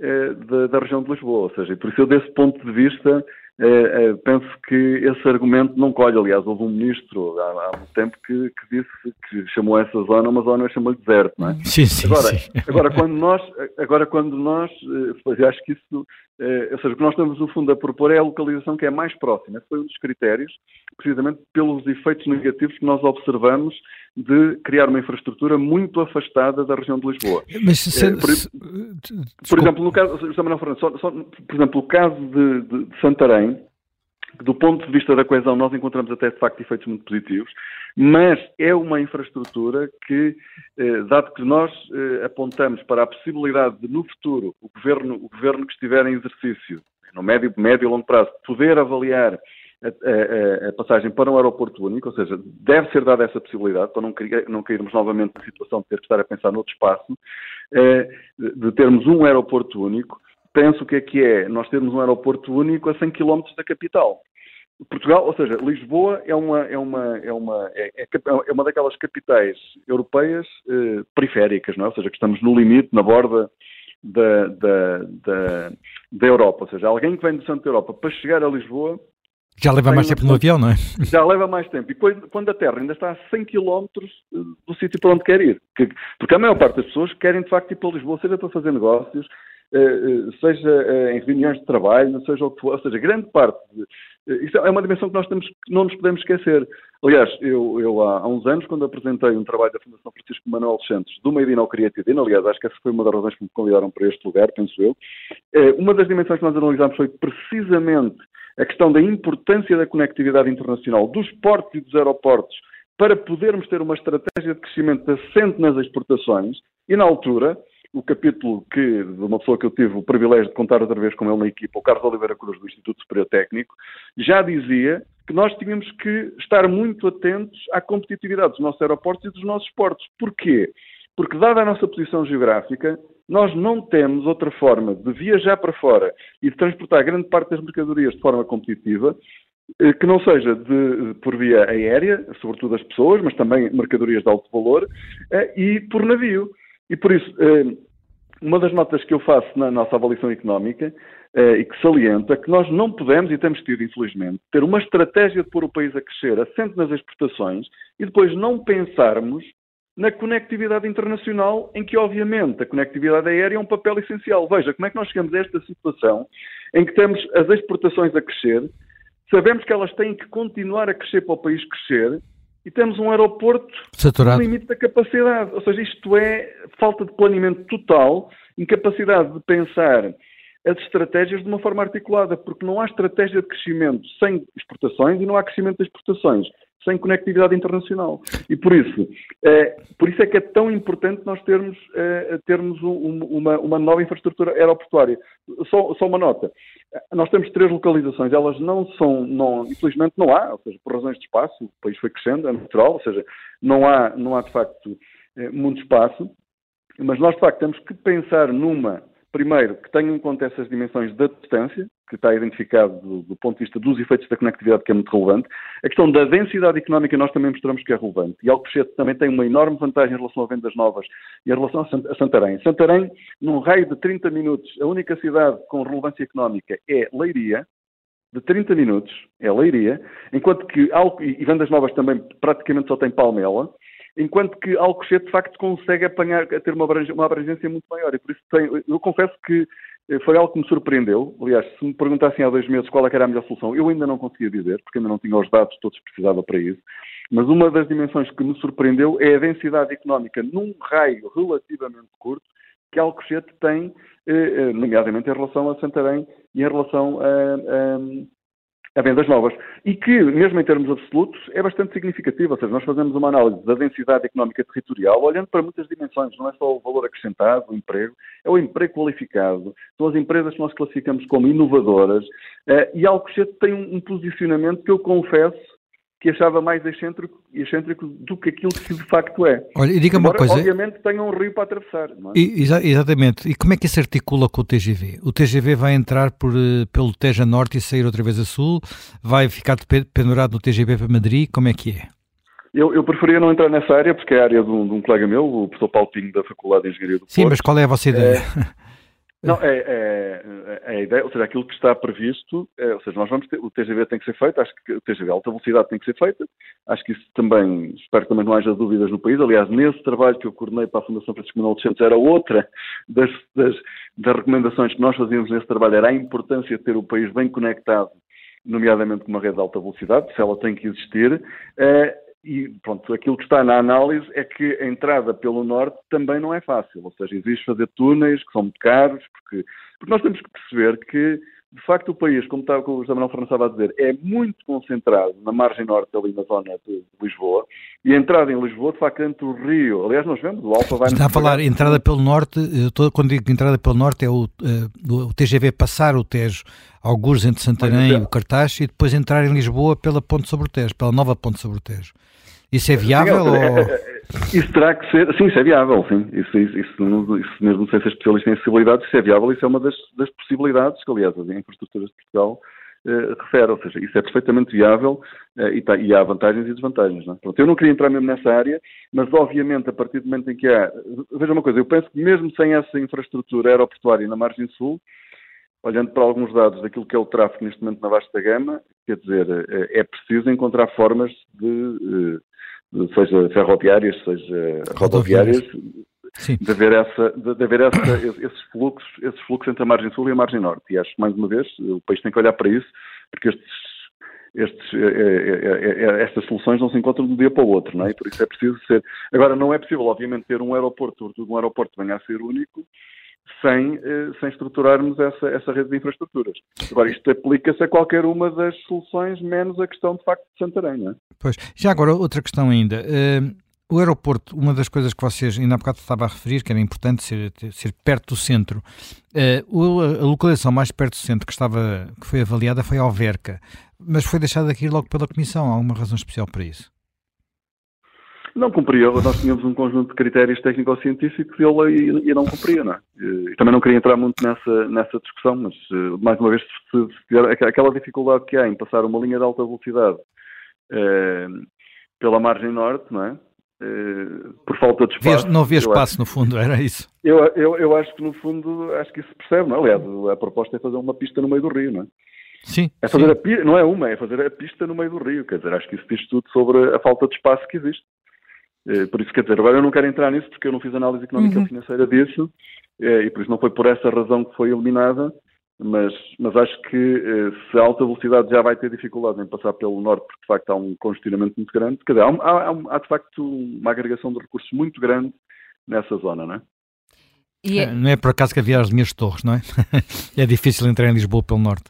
Speaker 8: eh, da, da, região de Lisboa. Ou seja, por isso eu, desse ponto de vista, eh, eh, penso que esse argumento não colhe. Aliás, houve um ministro há, há muito tempo que, que, disse que chamou essa zona uma zona chamou-lhe deserto, não é?
Speaker 3: Sim, sim,
Speaker 8: agora,
Speaker 3: sim.
Speaker 8: agora quando nós, agora quando nós, eu acho que isso, ou seja, o que nós estamos no fundo a propor é a localização que é mais próxima. Esse foi um dos critérios, precisamente pelos efeitos negativos que nós observamos de criar uma infraestrutura muito afastada da região de Lisboa.
Speaker 3: Mas se,
Speaker 8: por,
Speaker 3: se,
Speaker 8: por exemplo, no caso, só, só, por exemplo, o caso de, de, de Santarém, do ponto de vista da coesão, nós encontramos até de facto efeitos muito positivos, mas é uma infraestrutura que, eh, dado que nós eh, apontamos para a possibilidade de, no futuro, o governo, o governo que estiver em exercício, no médio, médio e longo prazo, poder avaliar a, a, a, passagem para um aeroporto único, ou seja, deve ser dada essa possibilidade para não, não cairmos novamente na situação de ter que estar a pensar noutro espaço, é, de termos um aeroporto único. Penso que é que é nós termos um aeroporto único a 100 km da capital. Portugal, ou seja, Lisboa é uma, é uma, é uma, é, é, é uma daquelas capitais europeias eh, periféricas, não é? ou seja, que estamos no limite, na borda da, da, da, da Europa. Ou seja, alguém que vem do centro da Europa para chegar a Lisboa
Speaker 3: já leva mais tempo no avião, não é?
Speaker 8: Já leva mais tempo. E quando a Terra ainda está a 100 km do sítio para onde quer ir. Porque a maior parte das pessoas querem, de facto, ir para Lisboa, seja para fazer negócios, eh, eh, seja eh, em reuniões de trabalho, seja o que for. Ou seja, grande parte. Isso é uma dimensão que nós temos, não nos podemos esquecer. Aliás, eu, eu há, uns anos, quando apresentei um trabalho da Fundação Francisco Manuel Santos do Made in ao Creative aliás, acho que essa foi uma das razões que me convidaram para este lugar, penso eu, uma das dimensões que nós analisámos foi precisamente a questão da importância da conectividade internacional dos portos e dos aeroportos para podermos ter uma estratégia de crescimento assente nas exportações, e na altura, o capítulo que, de uma pessoa que eu tive o privilégio de contar outra vez com ele na equipa, o Carlos Oliveira Cruz, do Instituto Superior Técnico, já dizia que nós tínhamos que estar muito atentos à competitividade dos nossos aeroportos e dos nossos portos. Porquê? Porque, dada a nossa posição geográfica, nós não temos outra forma de viajar para fora e de transportar grande parte das mercadorias de forma competitiva eh, que não seja de, por via aérea, sobretudo as pessoas, mas também mercadorias de alto valor, eh, e por navio. E por isso, eh, uma das notas que eu faço na nossa avaliação económica e que saliento é que nós não podemos, e temos tido, infelizmente, ter uma estratégia de pôr o país a crescer assente nas exportações e depois não pensarmos na conectividade internacional, em que, obviamente, a conectividade aérea é um papel essencial. Veja, como é que nós chegamos a esta situação em que temos as exportações a crescer, sabemos que elas têm que continuar a crescer para o país crescer, e temos um aeroporto
Speaker 3: Saturado.
Speaker 8: no limite da capacidade. Ou seja, isto é falta de planeamento total, incapacidade de pensar as estratégias de uma forma articulada, porque não há estratégia de crescimento sem exportações e não há crescimento de exportações sem conectividade internacional. E por isso, é, por isso é que é tão importante nós termos, é, termos um, uma, uma, nova infraestrutura aeroportuária. Só, só, uma nota. Nós temos três localizações, elas não são, não, infelizmente não há, ou seja, por razões de espaço, o país foi crescendo, é natural, ou seja, não há, não há de facto é, muito espaço, mas nós de facto temos que pensar numa primeiro, que tenha em conta essas dimensões da distância, que está identificado do, do, ponto de vista dos efeitos da conectividade, que é muito relevante. A questão da densidade económica nós também mostramos que é relevante. E Alcochete também tem uma enorme vantagem em relação a vendas novas e em relação a Santarém. Santarém, num raio de 30 minutos, a única cidade com relevância económica é Leiria, de 30 minutos, é Leiria, enquanto que, e vendas novas também praticamente só tem Palmela, enquanto que Alcochete de facto consegue apanhar, ter uma abrangência, uma abrangência muito maior. E por isso tem, eu confesso que eh, foi algo que me surpreendeu. Aliás, se me perguntassem há dois meses qual é era a melhor solução, eu ainda não conseguia dizer, porque ainda não tinha os dados todos que precisava para isso. Mas uma das dimensões que me surpreendeu é a densidade económica num raio relativamente curto que Alcochete tem, eh, eh, nomeadamente em relação a Santarém e em relação a, a, vendas novas. E que, mesmo em termos absolutos, é bastante significativo. Ou seja, nós fazemos uma análise da densidade económica territorial olhando para muitas dimensões. Não é só o valor acrescentado, o emprego, é o emprego qualificado. São as empresas que nós classificamos como inovadoras. Eh, e Alcochete tem um posicionamento que eu confesso que achava mais excêntrico, excêntrico do que aquilo que de facto é.
Speaker 3: Olha, e diga-me uma coisa.
Speaker 8: Obviamente tem um rio para atravessar. É?
Speaker 3: e, exa exatamente. E como é que isso articula com o TGV? O TGV vai entrar por, eh, pelo Teja Norte e sair outra vez a Sul? Vai ficar pendurado no TGV para Madrid? Como é que é?
Speaker 8: Eu, eu preferia não entrar nessa área, porque é a área de um, de um colega meu, o professor Paulo Pinho, da Faculdade de Engenharia do
Speaker 3: Sim, Porto. mas qual é a vossa ideia? É...
Speaker 8: Não, é, é, é, a ideia, ou seja, aquilo que está previsto, é, ou seja, nós vamos ter, o TGV tem que ser feito, acho que o TGV alta velocidade tem que ser feita, acho que isso também, espero que também não haja dúvidas no país, aliás, nesse trabalho que eu coordenei para a Fundação Francisco Manuel de Santos, era outra das, das, das recomendações que nós fazíamos nesse trabalho, era a importância de ter o país bem conectado, nomeadamente com uma rede de alta velocidade, se ela tem que existir, é, e pronto, aquilo que está na análise é que a entrada pelo norte também não é fácil, ou seja, existe fazer túneis que são muito caros, porque, porque nós temos que perceber que, de facto, o país, como, está, como o José Manuel Fernandes estava a dizer, é muito concentrado na margem norte, ali na zona de Lisboa, e a entrada em Lisboa, de facto, entre o Rio, aliás, nós vemos, o Alfa vai...
Speaker 3: Está a falar entrada pelo norte, tô, quando digo entrada pelo norte é o, uh, o TGV passar o Tejo, alguns entre Santarém e o Cartaz, e depois entrar em Lisboa pela Ponte sobre o Tejo, pela nova Ponte sobre o Tejo. Isso é viável? Sim, ou...
Speaker 8: Isso terá que ser. Sim, isso é viável, sim. Isso, isso, isso, isso mesmo sem ser especialista em acessibilidade, isso é viável, isso é uma das, das possibilidades que, aliás, as infraestruturas de Portugal eh, refere. Ou seja, isso é perfeitamente viável eh, e, tá, e, há vantagens e desvantagens. Não é? Pronto, eu não queria entrar mesmo nessa área, mas obviamente, a partir do momento em que há. Veja uma coisa, eu penso que mesmo sem essa infraestrutura aeroportuária na margem sul, olhando para alguns dados daquilo que é o tráfego neste momento na vasta gama, quer dizer, eh, é preciso encontrar formas de seja ferroviárias, seja rodoviárias, Sim. de haver, essa, de haver essa, esses, fluxos, esses fluxos entre a margem sul e a margem norte. E acho que, mais uma vez, o país tem que olhar para isso, porque estes, estes, é, é, estas soluções não se encontram de um dia para o outro, não é? E por isso é preciso ser. Agora, não é possível, obviamente, ter um aeroporto, sobretudo um aeroporto que venha a ser único, sem, eh, sem estruturarmos essa, essa rede de infraestruturas. Agora, isto aplica-se a qualquer uma das soluções, menos a questão de facto de Santarém, é?
Speaker 3: Pois, já agora outra questão ainda. Uh, o aeroporto, uma das coisas que vocês ainda há bocado estava a referir, que era importante ser, ser perto do centro. Uh, a localização mais perto do centro que, estava, que foi avaliada foi Alverca, mas foi deixada aqui logo pela Comissão. Há alguma razão especial para isso?
Speaker 8: Não cumpria. Nós tínhamos um conjunto de critérios técnico-científicos e ele e, não cumpria, não é? E também não queria entrar muito nessa, nessa discussão, mas, eh, mais uma vez, se, se tiver aquela dificuldade que há em passar uma linha de alta velocidade eh, pela margem norte, não é? Eh, por falta de espaço.
Speaker 3: não havia espaço, acho, no fundo, era isso?
Speaker 8: Eu, eu, eu acho que, no fundo, acho que isso se percebe, não é? Aliás, a proposta é fazer uma pista no meio do rio, não é?
Speaker 3: Sim.
Speaker 8: É fazer
Speaker 3: sim.
Speaker 8: a não é uma, é fazer a pista no meio do rio. Quer dizer, acho que isso diz tudo sobre a falta de espaço que existe. Eh, por isso, quer dizer, agora eu não quero entrar nisso porque eu não fiz análise económica uhum. financeira disso eh, e por isso não foi por essa razão que foi eliminada, mas, mas acho que eh, se a alta velocidade já vai ter dificuldade em passar pelo norte, porque de facto há um congestionamento muito grande, quer dizer, há, há, há de facto uma agregação de recursos muito grande nessa zona, não é?
Speaker 3: É... Não é por acaso que havia as linhas de torres, não é? é difícil entrar em Lisboa pelo norte.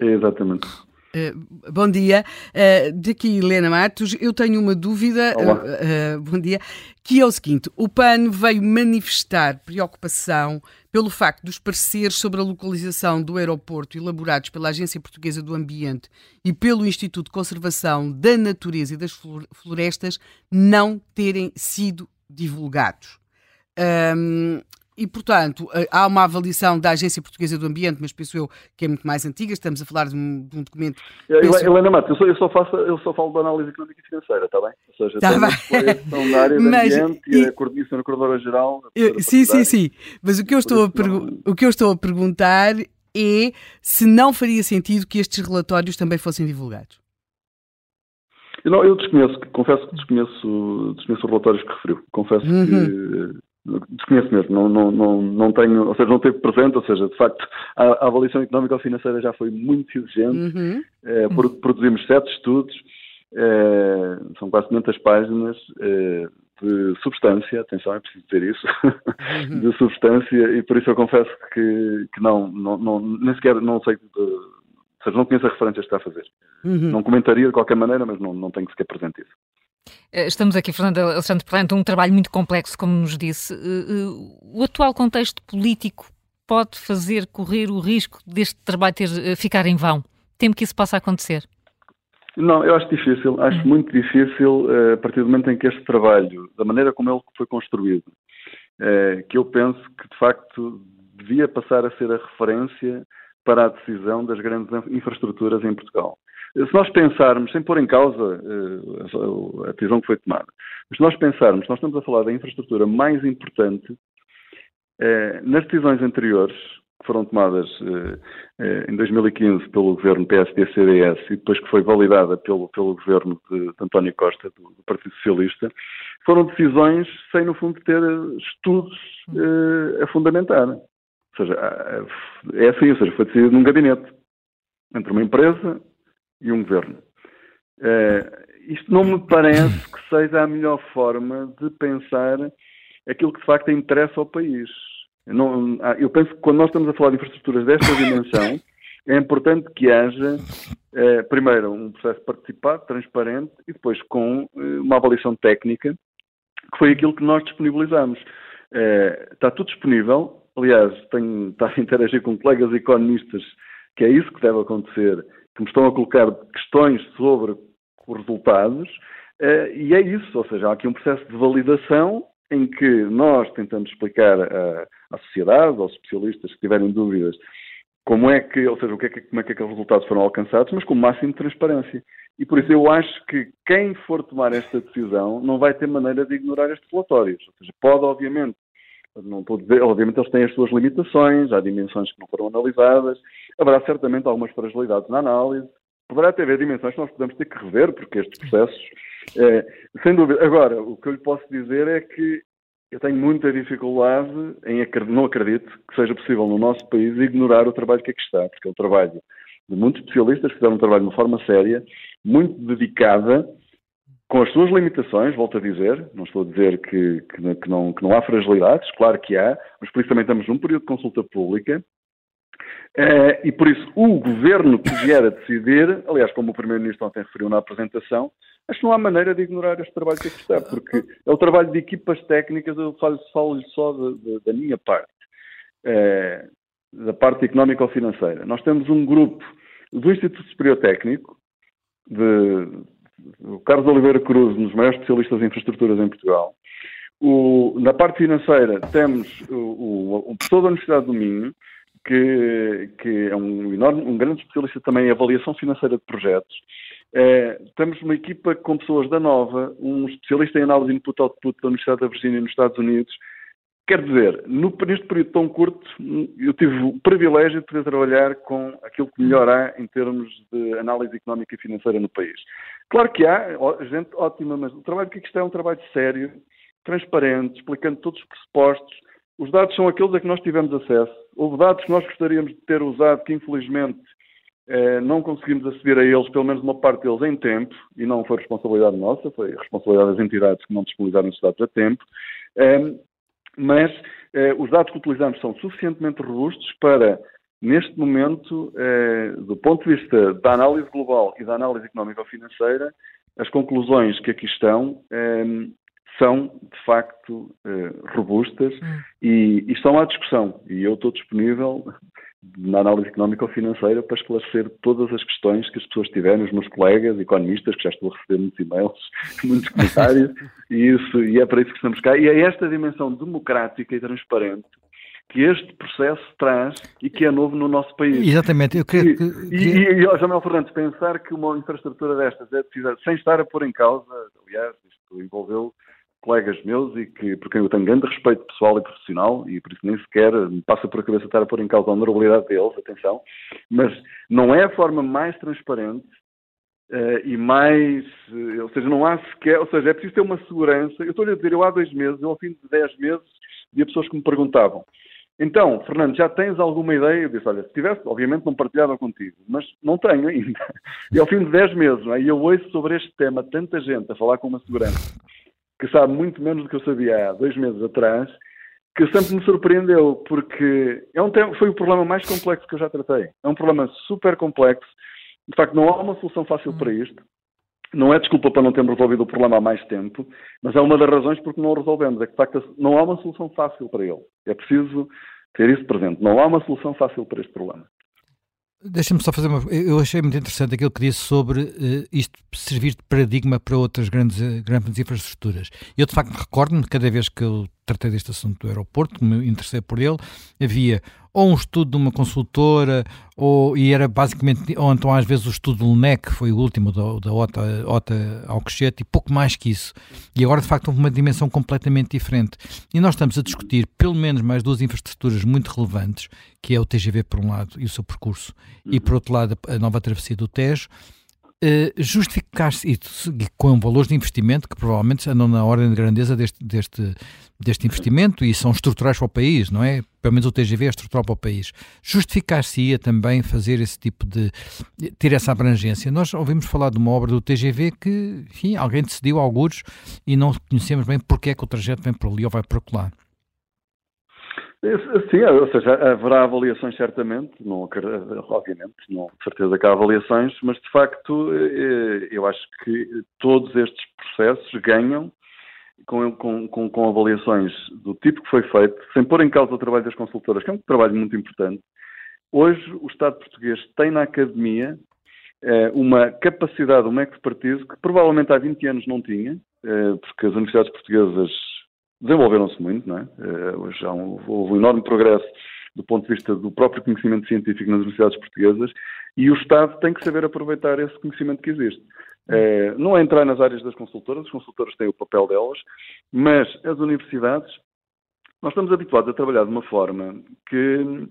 Speaker 8: É, exatamente.
Speaker 4: Uh, bom dia, uh, daqui Helena Matos. Eu tenho uma dúvida, uh, bom dia, que é o seguinte: o PAN veio manifestar preocupação pelo facto dos pareceres sobre a localização do aeroporto elaborados pela Agência Portuguesa do Ambiente e pelo Instituto de Conservação da Natureza e das Florestas não terem sido divulgados. Um, e, portanto, eh, há uma avaliação da Agência Portuguesa do Ambiente, mas penso eu que é muito mais antiga, estamos a falar de um, de um documento...
Speaker 8: Penso... Helena Matos, eu só, eu, só faço, eu só falo da análise económica e financeira, está bem? Ou seja, tá tem da área do mas, ambiente e, e a coordenação na Geral...
Speaker 4: Eu, sim, sim, sim, mas o que, eu estou a o que eu estou a perguntar é se não faria sentido que estes relatórios também fossem divulgados.
Speaker 8: Eu, não, eu desconheço, confesso que desconheço, desconheço os relatórios que referiu. Confesso uhum. que Desconheço mesmo, não, não, não, não tenho, ou seja, não teve presente, ou seja, de facto, a, a avaliação económica ou financeira já foi muito exigente, uhum. é, produzimos sete estudos, é, são quase 500 páginas é, de substância, atenção, é preciso dizer isso, uhum. de substância, e por isso eu confesso que, que não, não, não, nem sequer não sei, de, ou seja, não conheço a referência que está a fazer. Uhum. Não comentaria de qualquer maneira, mas não, não tenho sequer presente isso.
Speaker 2: Eh, estamos aqui, Fernando Alexandre, perante um trabalho muito complexo, como nos disse. Eh, eh, o atual contexto político pode fazer correr o risco deste trabalho ter, ficar em vão? Temo que isso possa acontecer?
Speaker 8: Não, eu acho difícil, acho hum. muito difícil a partir do momento em que este trabalho, da maneira como ele foi construído, que eu penso que de facto devia passar a ser a referência para a decisão das grandes infraestruturas em Portugal. Se nós pensarmos, sem pôr em causa uh, a decisão que foi tomada, mas se nós pensarmos, nós estamos a falar da infraestrutura mais importante uh, nas decisões anteriores, que foram tomadas uh, em 2015 pelo governo PSD-CDS e depois que foi validada pelo, pelo governo de, de António Costa, do, do, Partido Socialista, foram decisões sem, no fundo, ter estudos a fundamentar. Ou seja, é assim, ou seja, foi decidido num gabinete entre uma empresa e um governo. Uh, isto não me parece que seja a melhor forma de pensar aquilo que de facto interessa ao país. Eu, não, eu penso que quando nós estamos a falar de infraestruturas desta dimensão, é importante que haja, eh, primeiro, um processo participado, transparente, e depois com eh, uma avaliação técnica, que foi aquilo que nós disponibilizamos. Eh, está tudo disponível, aliás, tenho estado a interagir com colegas economistas, que é isso que deve acontecer, que me estão a colocar questões sobre os resultados, uh, e é isso, ou seja, há aqui um processo de validação em que nós tentamos explicar à, à sociedade, aos especialistas que tiverem dúvidas, como é que, ou seja, o que é que, como é que aqueles resultados foram alcançados, mas com o máximo de transparência. E por isso eu acho que quem for tomar esta decisão não vai ter maneira de ignorar estes relatórios. Ou seja, pode, obviamente, não estou a dizer, obviamente eles têm as suas limitações, há dimensões que não foram analisadas, haverá certamente algumas fragilidades na análise, poderá até haver dimensões que nós podemos ter que rever, porque estes processos, é, sem dúvida. Agora, o que eu lhe posso dizer é que eu tenho muita dificuldade em, não acredito que seja possível no nosso país ignorar o trabalho que aqui está, porque é o trabalho de muitos especialistas que fizeram um trabalho de uma forma séria, muito dedicada, com as suas limitações, volto a dizer, não estou a dizer que, que, que, não, que não há fragilidades, claro que há, mas por isso também estamos num período de consulta pública, Uh, e por isso o governo que vier a decidir, aliás, como o Primeiro-Ministro ontem referiu na apresentação, acho que não há maneira de ignorar este trabalho que aqui está, porque é o trabalho de equipas técnicas, eu falo-lhe falo só de, de, da minha parte, uh, da parte económica ou financeira. Nós temos um grupo do Instituto Superior Técnico, de, o Carlos Oliveira Cruz, um dos maiores especialistas em infraestruturas em Portugal. O, na parte financeira temos o, o, professor da Universidade do Minho, que, que é um, enorme, um grande especialista também em avaliação financeira de projetos. É, temos uma equipa com pessoas da Nova, um especialista em análise input-output da Universidade da Virgínia nos Estados Unidos. Quer dizer, no, neste período tão curto, eu tive o privilégio de poder trabalhar com aquilo que melhor há em termos de análise económica e financeira no país. Claro que há gente ótima, mas o trabalho que aqui está é um trabalho sério, transparente, explicando todos os pressupostos, os dados são aqueles a que nós tivemos acesso. Houve dados que nós gostaríamos de ter usado, que infelizmente eh, não conseguimos aceder a eles, pelo menos uma parte deles, em tempo, e não foi responsabilidade nossa, foi responsabilidade das entidades que não disponibilizaram esses dados a tempo. Eh, mas eh, os dados que utilizamos são suficientemente robustos para, neste momento, eh, do ponto de vista da análise global e da análise económico-financeira, as conclusões que aqui estão eh, são, de facto, robustas hum. e, e estão à discussão. E eu estou disponível na análise económica ou financeira para esclarecer todas as questões que as pessoas tiverem, os meus colegas economistas, que já estou a receber muitos e-mails, muitos comentários, e, isso, e é para isso que estamos cá. E é esta dimensão democrática e transparente que este processo traz e que é novo no nosso país.
Speaker 3: Exatamente, eu queria... que...
Speaker 8: E, e, e, Jamel Fernandes, pensar que uma infraestrutura destas é precisa, sem estar a pôr em causa, aliás, isto envolveu colegas meus e que, por quem eu tenho grande respeito pessoal e profissional e por isso nem sequer me passa por a cabeça estar a pôr em causa a honorabilidade deles, atenção, mas não é a forma mais transparente uh, e mais, uh, ou seja, não há sequer, ou seja, é preciso ter uma segurança. Eu estou-lhe a dizer, eu há dois meses, eu ao fim de dez meses, havia pessoas que me perguntavam, então, Fernando, já tens alguma ideia? Eu disse, olha, se tivesse, obviamente não partilhava contigo, mas não tenho ainda. E ao fim de 10 meses, é? e eu ouço sobre este tema tanta gente a falar com uma segurança que sabe muito menos do que eu sabia há dois meses atrás, que sempre me surpreendeu, porque é um tema, foi o problema mais complexo que eu já tratei. É um problema super complexo. De facto, não há uma solução fácil para hum. isto. Não é desculpa para não termos resolvido o problema há mais tempo, mas é uma das razões porque não o resolvemos. É que, de facto, não há uma solução fácil para ele. É preciso ter isso presente. Não há uma solução fácil para este problema.
Speaker 3: Deixa-me só fazer uma. Eu achei muito interessante aquilo que disse sobre uh, isto servir de paradigma para outras grandes, uh, grandes infraestruturas. Eu, de facto, recordo-me, cada vez que eu tratei deste assunto do aeroporto, me interessei por ele, havia ou um estudo de uma consultora, ou, e era basicamente, ou então às vezes o estudo do LNEC, foi o último da, da OTA, OTA Alcochete, e pouco mais que isso. E agora, de facto, houve uma dimensão completamente diferente. E nós estamos a discutir pelo menos mais duas infraestruturas muito relevantes, que é o TGV por um lado e o seu percurso, uhum. e por outro lado a nova travessia do Tejo, justificar-se e com valores de investimento que provavelmente andam na ordem de grandeza deste, deste, deste investimento e são estruturais para o país, não é? Pelo menos o TGV é estrutural para o país. Justificar-se-ia também fazer esse tipo de. ter essa abrangência. Nós ouvimos falar de uma obra do TGV que, enfim, alguém decidiu alguns e não conhecemos bem porque é que o trajeto vem por ali ou vai por lá.
Speaker 8: Sim, ou seja, haverá avaliações certamente, não, obviamente, não, de certeza que há avaliações, mas de facto eh, eu acho que todos estes processos ganham com, com, com, avaliações do tipo que foi feito, sem pôr em causa o trabalho das consultoras, que é um trabalho muito importante. Hoje o Estado português tem na academia eh, uma capacidade, uma expertise que provavelmente há 20 anos não tinha, eh, porque as universidades portuguesas desenvolveram-se muito, não é? Uh, hoje há um, houve um enorme progresso do ponto de vista do próprio conhecimento científico nas universidades portuguesas e o Estado tem que saber aproveitar esse conhecimento que existe. Uh, não é entrar nas áreas das consultoras, as consultoras têm o papel delas, mas as universidades, nós estamos habituados a trabalhar de uma forma que,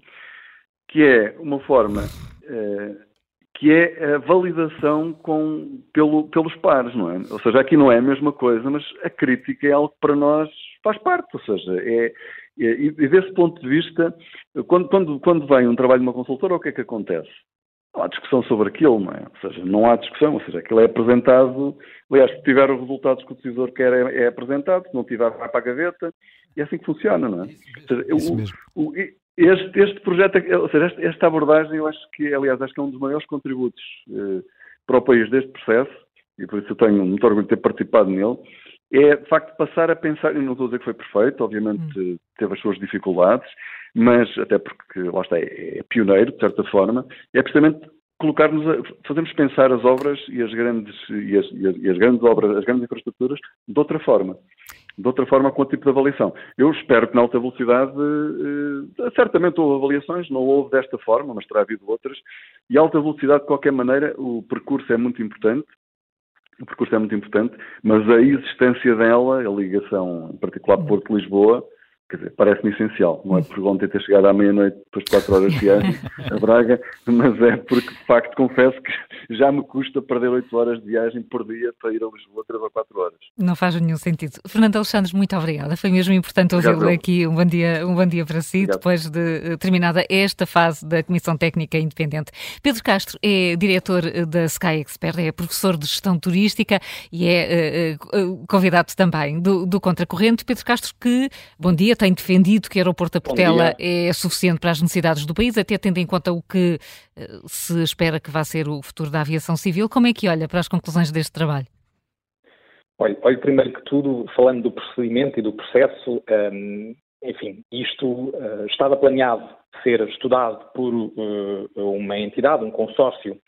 Speaker 8: que é uma forma uh, que é a validação com, pelo, pelos pares, não é? Ou seja, aqui não é a mesma coisa, mas a crítica é algo que para nós faz parte, ou seja, é, é e desse ponto de vista, quando, quando, quando vem um trabalho de uma consultora, o que é que acontece? Não há discussão sobre aquilo, não é? Ou seja, não há discussão, ou seja, aquilo é apresentado, aliás, se tiver os resultados que o decisor quer, é, é apresentado, se não tiver, vai para a gaveta, e é assim que funciona, não é? Ou seja,
Speaker 3: Isso mesmo.
Speaker 8: O, o, este, este projeto, ou seja, esta, esta, abordagem, eu acho que, aliás, acho que é um dos maiores contributos eh, para o país deste processo, e por isso eu tenho muito orgulho de ter participado nele, é de facto passar a pensar, e não estou a dizer que foi perfeito, obviamente hum. teve as suas dificuldades, mas até porque lá está, é, é pioneiro, de certa forma, é precisamente colocar-nos a, fazermos pensar as obras e as grandes e as, e as, e as grandes obras, as grandes infraestruturas de outra forma de outra forma com o tipo de avaliação. Eu espero que na alta velocidade, eh, certamente houve avaliações, não houve desta forma, mas terá havido outras, e alta velocidade, de qualquer maneira, o percurso é muito importante, o percurso é muito importante, mas a existência dela, a ligação, em particular Porto-Lisboa, Quer dizer, parece-me essencial. Não é por ontem ter chegado à meia-noite, depois de 4 horas de viagem a Braga, mas é porque, de facto, confesso que já me custa perder 8 horas de viagem por dia para ir a Lisboa 3 ou 4 horas.
Speaker 2: Não faz nenhum sentido. Fernando Alexandre, muito obrigada. Foi mesmo importante ouvi-lo aqui. Um bom dia, um bom dia para si, Obrigado. depois de eh, terminada esta fase da Comissão Técnica Independente. Pedro Castro é diretor eh, da Sky Expert, é professor de gestão turística e é uh, convidado também do, do Contracorrente. Pedro Castro, que, bom dia, tem defendido que o aeroporto da Portela é suficiente para as necessidades do país, até tendo em conta o que uh, se espera que vá ser o futuro da aviação civil. Como é que olha para as conclusões deste trabalho?
Speaker 9: Olha, olha primeiro que tudo, falando do procedimento e do processo, um, enfim, isto uh, estava planeado ser estudado por uh, uma entidade, um consórcio,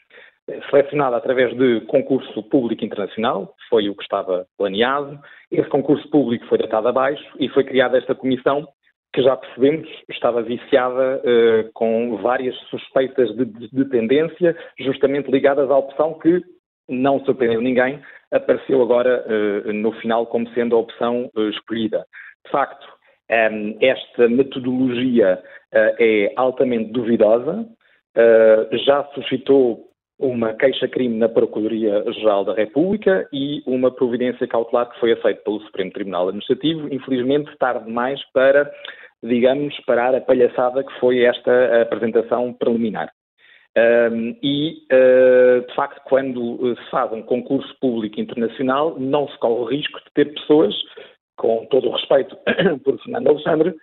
Speaker 9: selecionado através de concurso público internacional, foi o que estava planeado. Esse concurso público foi datado abaixo e foi criada esta comissão que já percebemos estava viciada uh, com várias suspeitas de, de, de, tendência, justamente ligadas à opção que, não surpreendeu ninguém, apareceu agora uh, no final como sendo a opção uh, escolhida. De facto, ehm, esta metodologia é altamente duvidosa, já suscitou uma queixa-crime na Procuradoria-Geral da República e uma providência cautelar que foi aceita pelo Supremo Tribunal Administrativo, infelizmente tarde demais para, digamos, parar a palhaçada que foi esta apresentação preliminar. Um, e, uh, de facto, quando se faz um concurso público internacional, não se corre o risco de ter pessoas, com todo o respeito por Fernando Alexandre,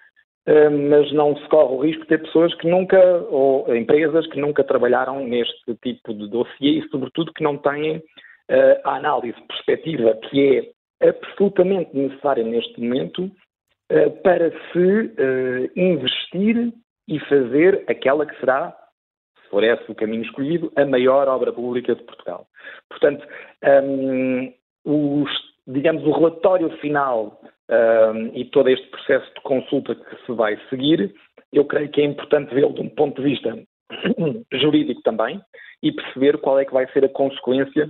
Speaker 9: mas não se corre o risco de ter pessoas que nunca, ou empresas que nunca trabalharam neste tipo de dossiê e, sobretudo, que não têm eh, a análise perspectiva que é absolutamente necessária neste momento eh, para se investir e fazer aquela que será, se for esse o caminho escolhido, a maior obra pública de Portugal. Portanto, um, os, digamos, o relatório final e todo este processo de consulta que se vai seguir, eu creio que é importante vê-lo de um ponto de vista jurídico também e perceber qual é que vai ser a consequência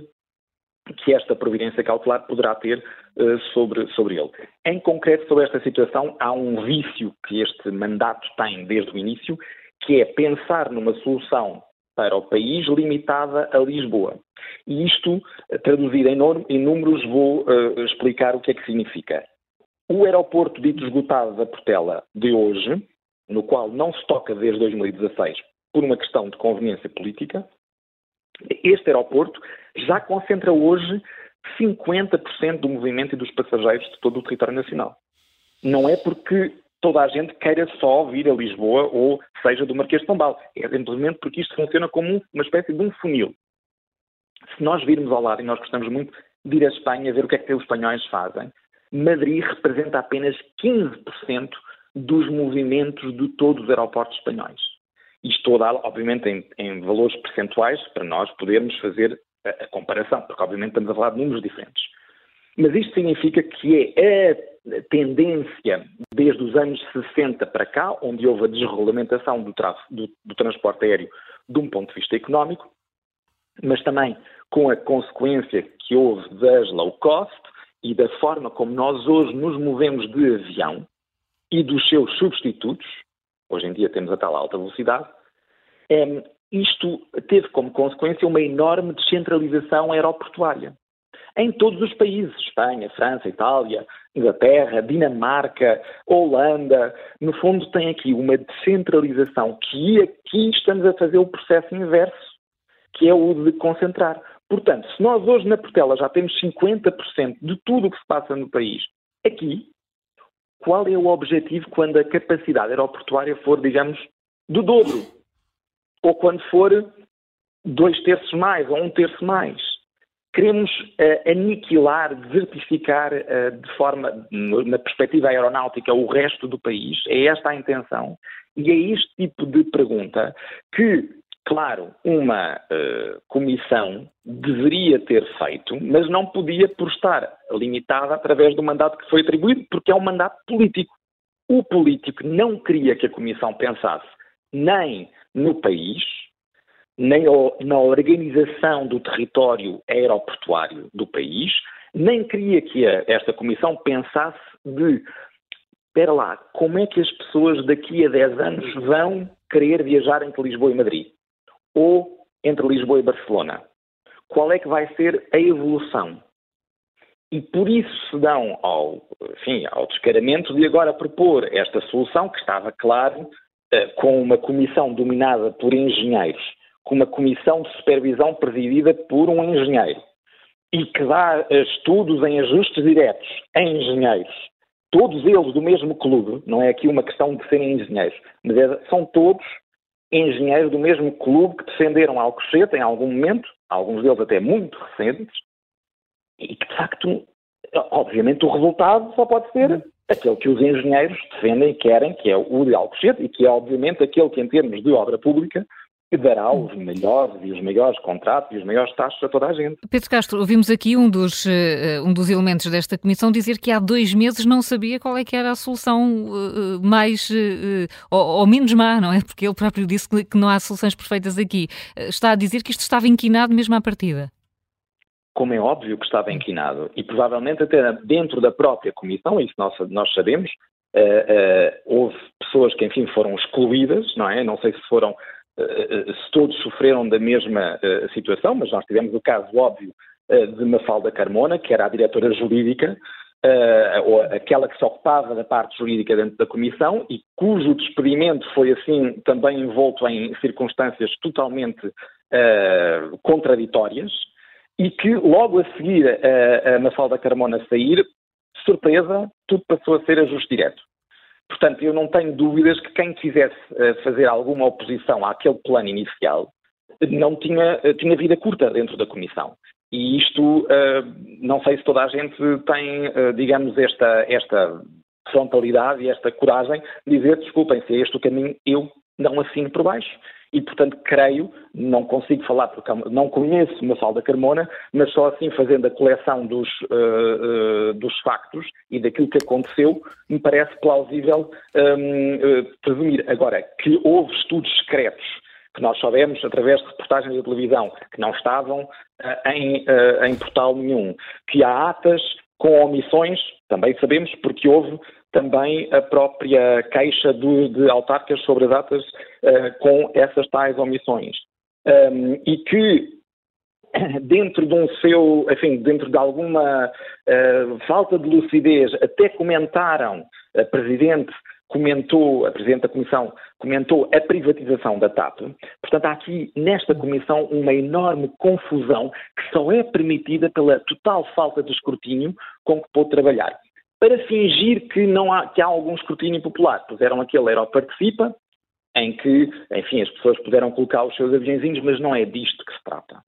Speaker 9: que esta providência cautelar poderá ter uh, sobre, sobre ele. Em concreto, sobre esta situação, há um vício que este mandato tem desde o início, que é pensar numa solução para o país limitada a Lisboa. E isto, traduzido em, em números, vou uh, explicar o que é que significa. O aeroporto dito esgotado da Portela de hoje, no qual não se toca desde 2016 por uma questão de conveniência política, este aeroporto já concentra hoje 50% do movimento e dos passageiros de todo o território nacional. Não é porque toda a gente queira só vir a Lisboa ou seja do Marquês de Pombal. É simplesmente porque isto funciona como uma espécie de um funil. Se nós virmos ao lado, e nós gostamos muito de ir à Espanha ver o que é que os espanhóis fazem, Madrid representa apenas 15% dos movimentos de todos os aeroportos espanhóis. Isto dá, obviamente, em, em, valores percentuais para nós podermos fazer a, a, comparação, porque obviamente estamos a falar de números diferentes. Mas isto significa que é a tendência desde os anos 60 para cá, onde houve a desregulamentação do, do, do transporte aéreo de um ponto de vista económico, mas também com a consequência que houve das low cost, e da forma como nós hoje nos movemos de avião e dos seus substitutos, hoje em dia temos a tal alta velocidade, é, isto teve como consequência uma enorme descentralização aeroportuária. Em todos os países, Espanha, França, Itália, Inglaterra, Dinamarca, Holanda, no fundo tem aqui uma descentralização que aqui estamos a fazer o processo inverso, que é o de concentrar. Portanto, se nós hoje na Portela já temos 50% de tudo o que se passa no país aqui, qual é o objetivo quando a capacidade aeroportuária for, digamos, do dobro? Ou quando for dois terços mais ou um terço mais? Queremos uh, aniquilar, desertificar uh, de forma, na perspectiva aeronáutica, o resto do país? É esta a intenção? E é este tipo de pergunta que Claro, uma uh, comissão deveria ter feito, mas não podia por estar limitada através do mandato que foi atribuído, porque é um mandato político. O político não queria que a comissão pensasse nem no país, nem na organização do território aeroportuário do país, nem queria que a, esta comissão pensasse de espera lá, como é que as pessoas daqui a 10 anos vão querer viajar entre Lisboa e Madrid? Ou entre Lisboa e Barcelona? Qual é que vai ser a evolução? E por isso se dão ao, enfim, ao descaramento de agora propor esta solução, que estava claro, eh, com uma comissão dominada por engenheiros, com uma comissão de supervisão presidida por um engenheiro, e que dá estudos em ajustes diretos em engenheiros, todos eles do mesmo clube, não é aqui uma questão de serem engenheiros, mas é, são todos engenheiros do mesmo clube que defenderam Alcochete em algum momento, alguns deles até muito recentes, e que de facto, obviamente, o resultado só pode ser aquele que os engenheiros defendem e querem, que é o de Alcochete, e que é obviamente aquele que, em termos de obra pública, que dará os melhores e os maiores contratos e os maiores taxas a toda a gente.
Speaker 2: Pedro Castro, ouvimos aqui um dos, uh, um dos elementos desta comissão dizer que há dois meses não sabia qual é que era a solução uh, mais uh, ou, ou, menos má, não é? Porque ele próprio disse que, não há soluções perfeitas aqui. está a dizer que isto estava inquinado mesmo à partida
Speaker 9: como é óbvio que estava inquinado, e provavelmente até dentro da própria comissão, isso nós, nós sabemos, uh, uh, houve pessoas que, enfim, foram excluídas, não é? Não sei se foram eh, se todos sofreram da mesma eh, situação, mas nós tivemos o caso óbvio eh, de Mafalda Carmona, que era a diretora jurídica, ou aquela que se ocupava da parte jurídica dentro da Comissão e cujo despedimento foi assim também envolto em circunstâncias totalmente contraditórias e que logo a seguir a Mafalda Carmona sair, surpresa, tudo passou a ser ajuste direto. Portanto, eu não tenho dúvidas que quem quisesse eh, fazer alguma oposição àquele plano inicial não tinha, eh, tinha vida curta dentro da Comissão. E isto, eh, não sei se toda a gente tem, digamos, esta, esta frontalidade e esta coragem de dizer, desculpem, se é este o caminho, eu não assino por baixo e, portanto, creio, não consigo falar porque não conheço uma Mafalda Carmona, mas só assim fazendo a coleção dos, uh, uh, dos factos e daquilo que aconteceu, me parece plausível um, uh, eh, presumir. Agora, que houve estudos secretos que nós sabemos através de reportagens da televisão que não estavam em, em portal nenhum, que há atas com omissões, também sabemos, porque houve também a própria queixa do, de autarcas sobre datas uh, com essas tais omissões. Um, e que dentro de um seu, enfim, dentro de alguma uh, falta de lucidez, até comentaram, a Presidente comentou, a Presidente da Comissão comentou a privatização da TAP. Portanto, há aqui nesta Comissão uma enorme confusão que só é permitida pela total falta de escrutínio com que pôde trabalhar para fingir que, não há, que há algum escrutínio popular. Puseram aquele Aeroparticipa, em que, enfim, as pessoas puderam colocar os seus aviãozinhos, mas não é disto que se trata.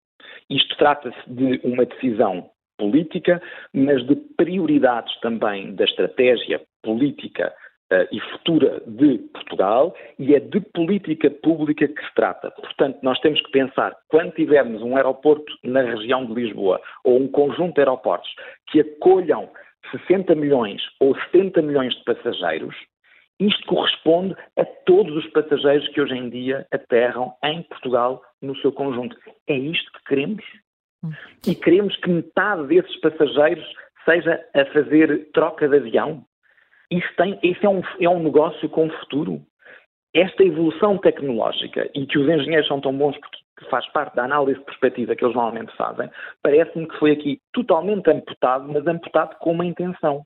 Speaker 9: Isto trata-se de uma decisão política, mas de prioridades também da estratégia política uh, e futura de Portugal e é de política pública que se trata. Portanto, nós temos que pensar, quando tivermos um aeroporto na região de Lisboa ou um conjunto de aeroportos que acolham 60 milhões ou 70 milhões de passageiros, isto corresponde a todos os passageiros que hoje em dia aterram em Portugal no seu conjunto. É isto que queremos? Hum. E queremos que metade desses passageiros seja a fazer troca de avião? Isso, tem, isso é, um, é um negócio com futuro. Esta evolução tecnológica e que os engenheiros são tão bons porque que faz parte da análise de perspectiva que eles normalmente fazem, parece-me que foi aqui totalmente amputado, mas amputado com uma intenção.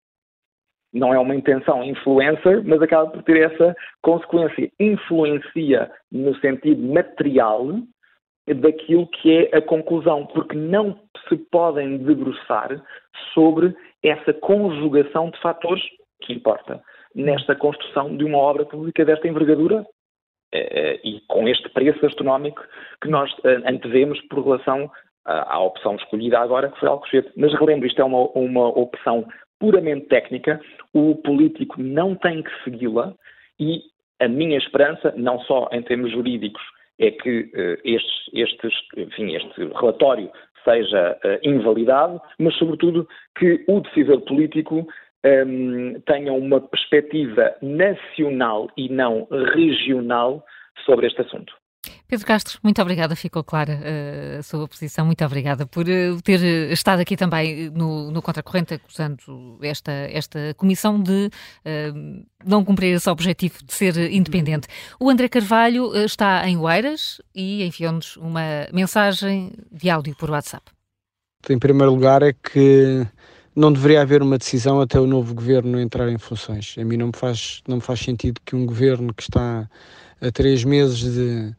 Speaker 9: Não é uma intenção influencer, mas acaba por ter essa consequência. Influencia no sentido material daquilo que é a conclusão, porque não se podem debruçar sobre essa conjugação de fatores que importa nesta construção de uma obra pública desta envergadura e com este preço astronómico que nós eh, antevemos por relação à opção escolhida agora, que foi Alcochete. Mas relembro, isto é uma, uma opção puramente técnica, o político não tem que segui-la e a minha esperança, não só em termos jurídicos, é que uh, enfim, este relatório seja uh, invalidado, mas sobretudo que o decisor político um, tenham uma perspectiva nacional e não regional sobre este assunto.
Speaker 2: Pedro Castro, muito obrigada, ficou clara uh, a sua posição, muito obrigada por uh, ter estado aqui também no, no Contracorrente acusando esta, esta comissão de uh, não cumprir esse objetivo de ser independente. O André Carvalho está em Oeiras e enviou-nos uma mensagem de áudio por WhatsApp.
Speaker 10: Em primeiro lugar é que não deveria haver uma decisão até o novo governo entrar em funções. A mim não me faz, não me faz sentido que um governo que está a três meses de,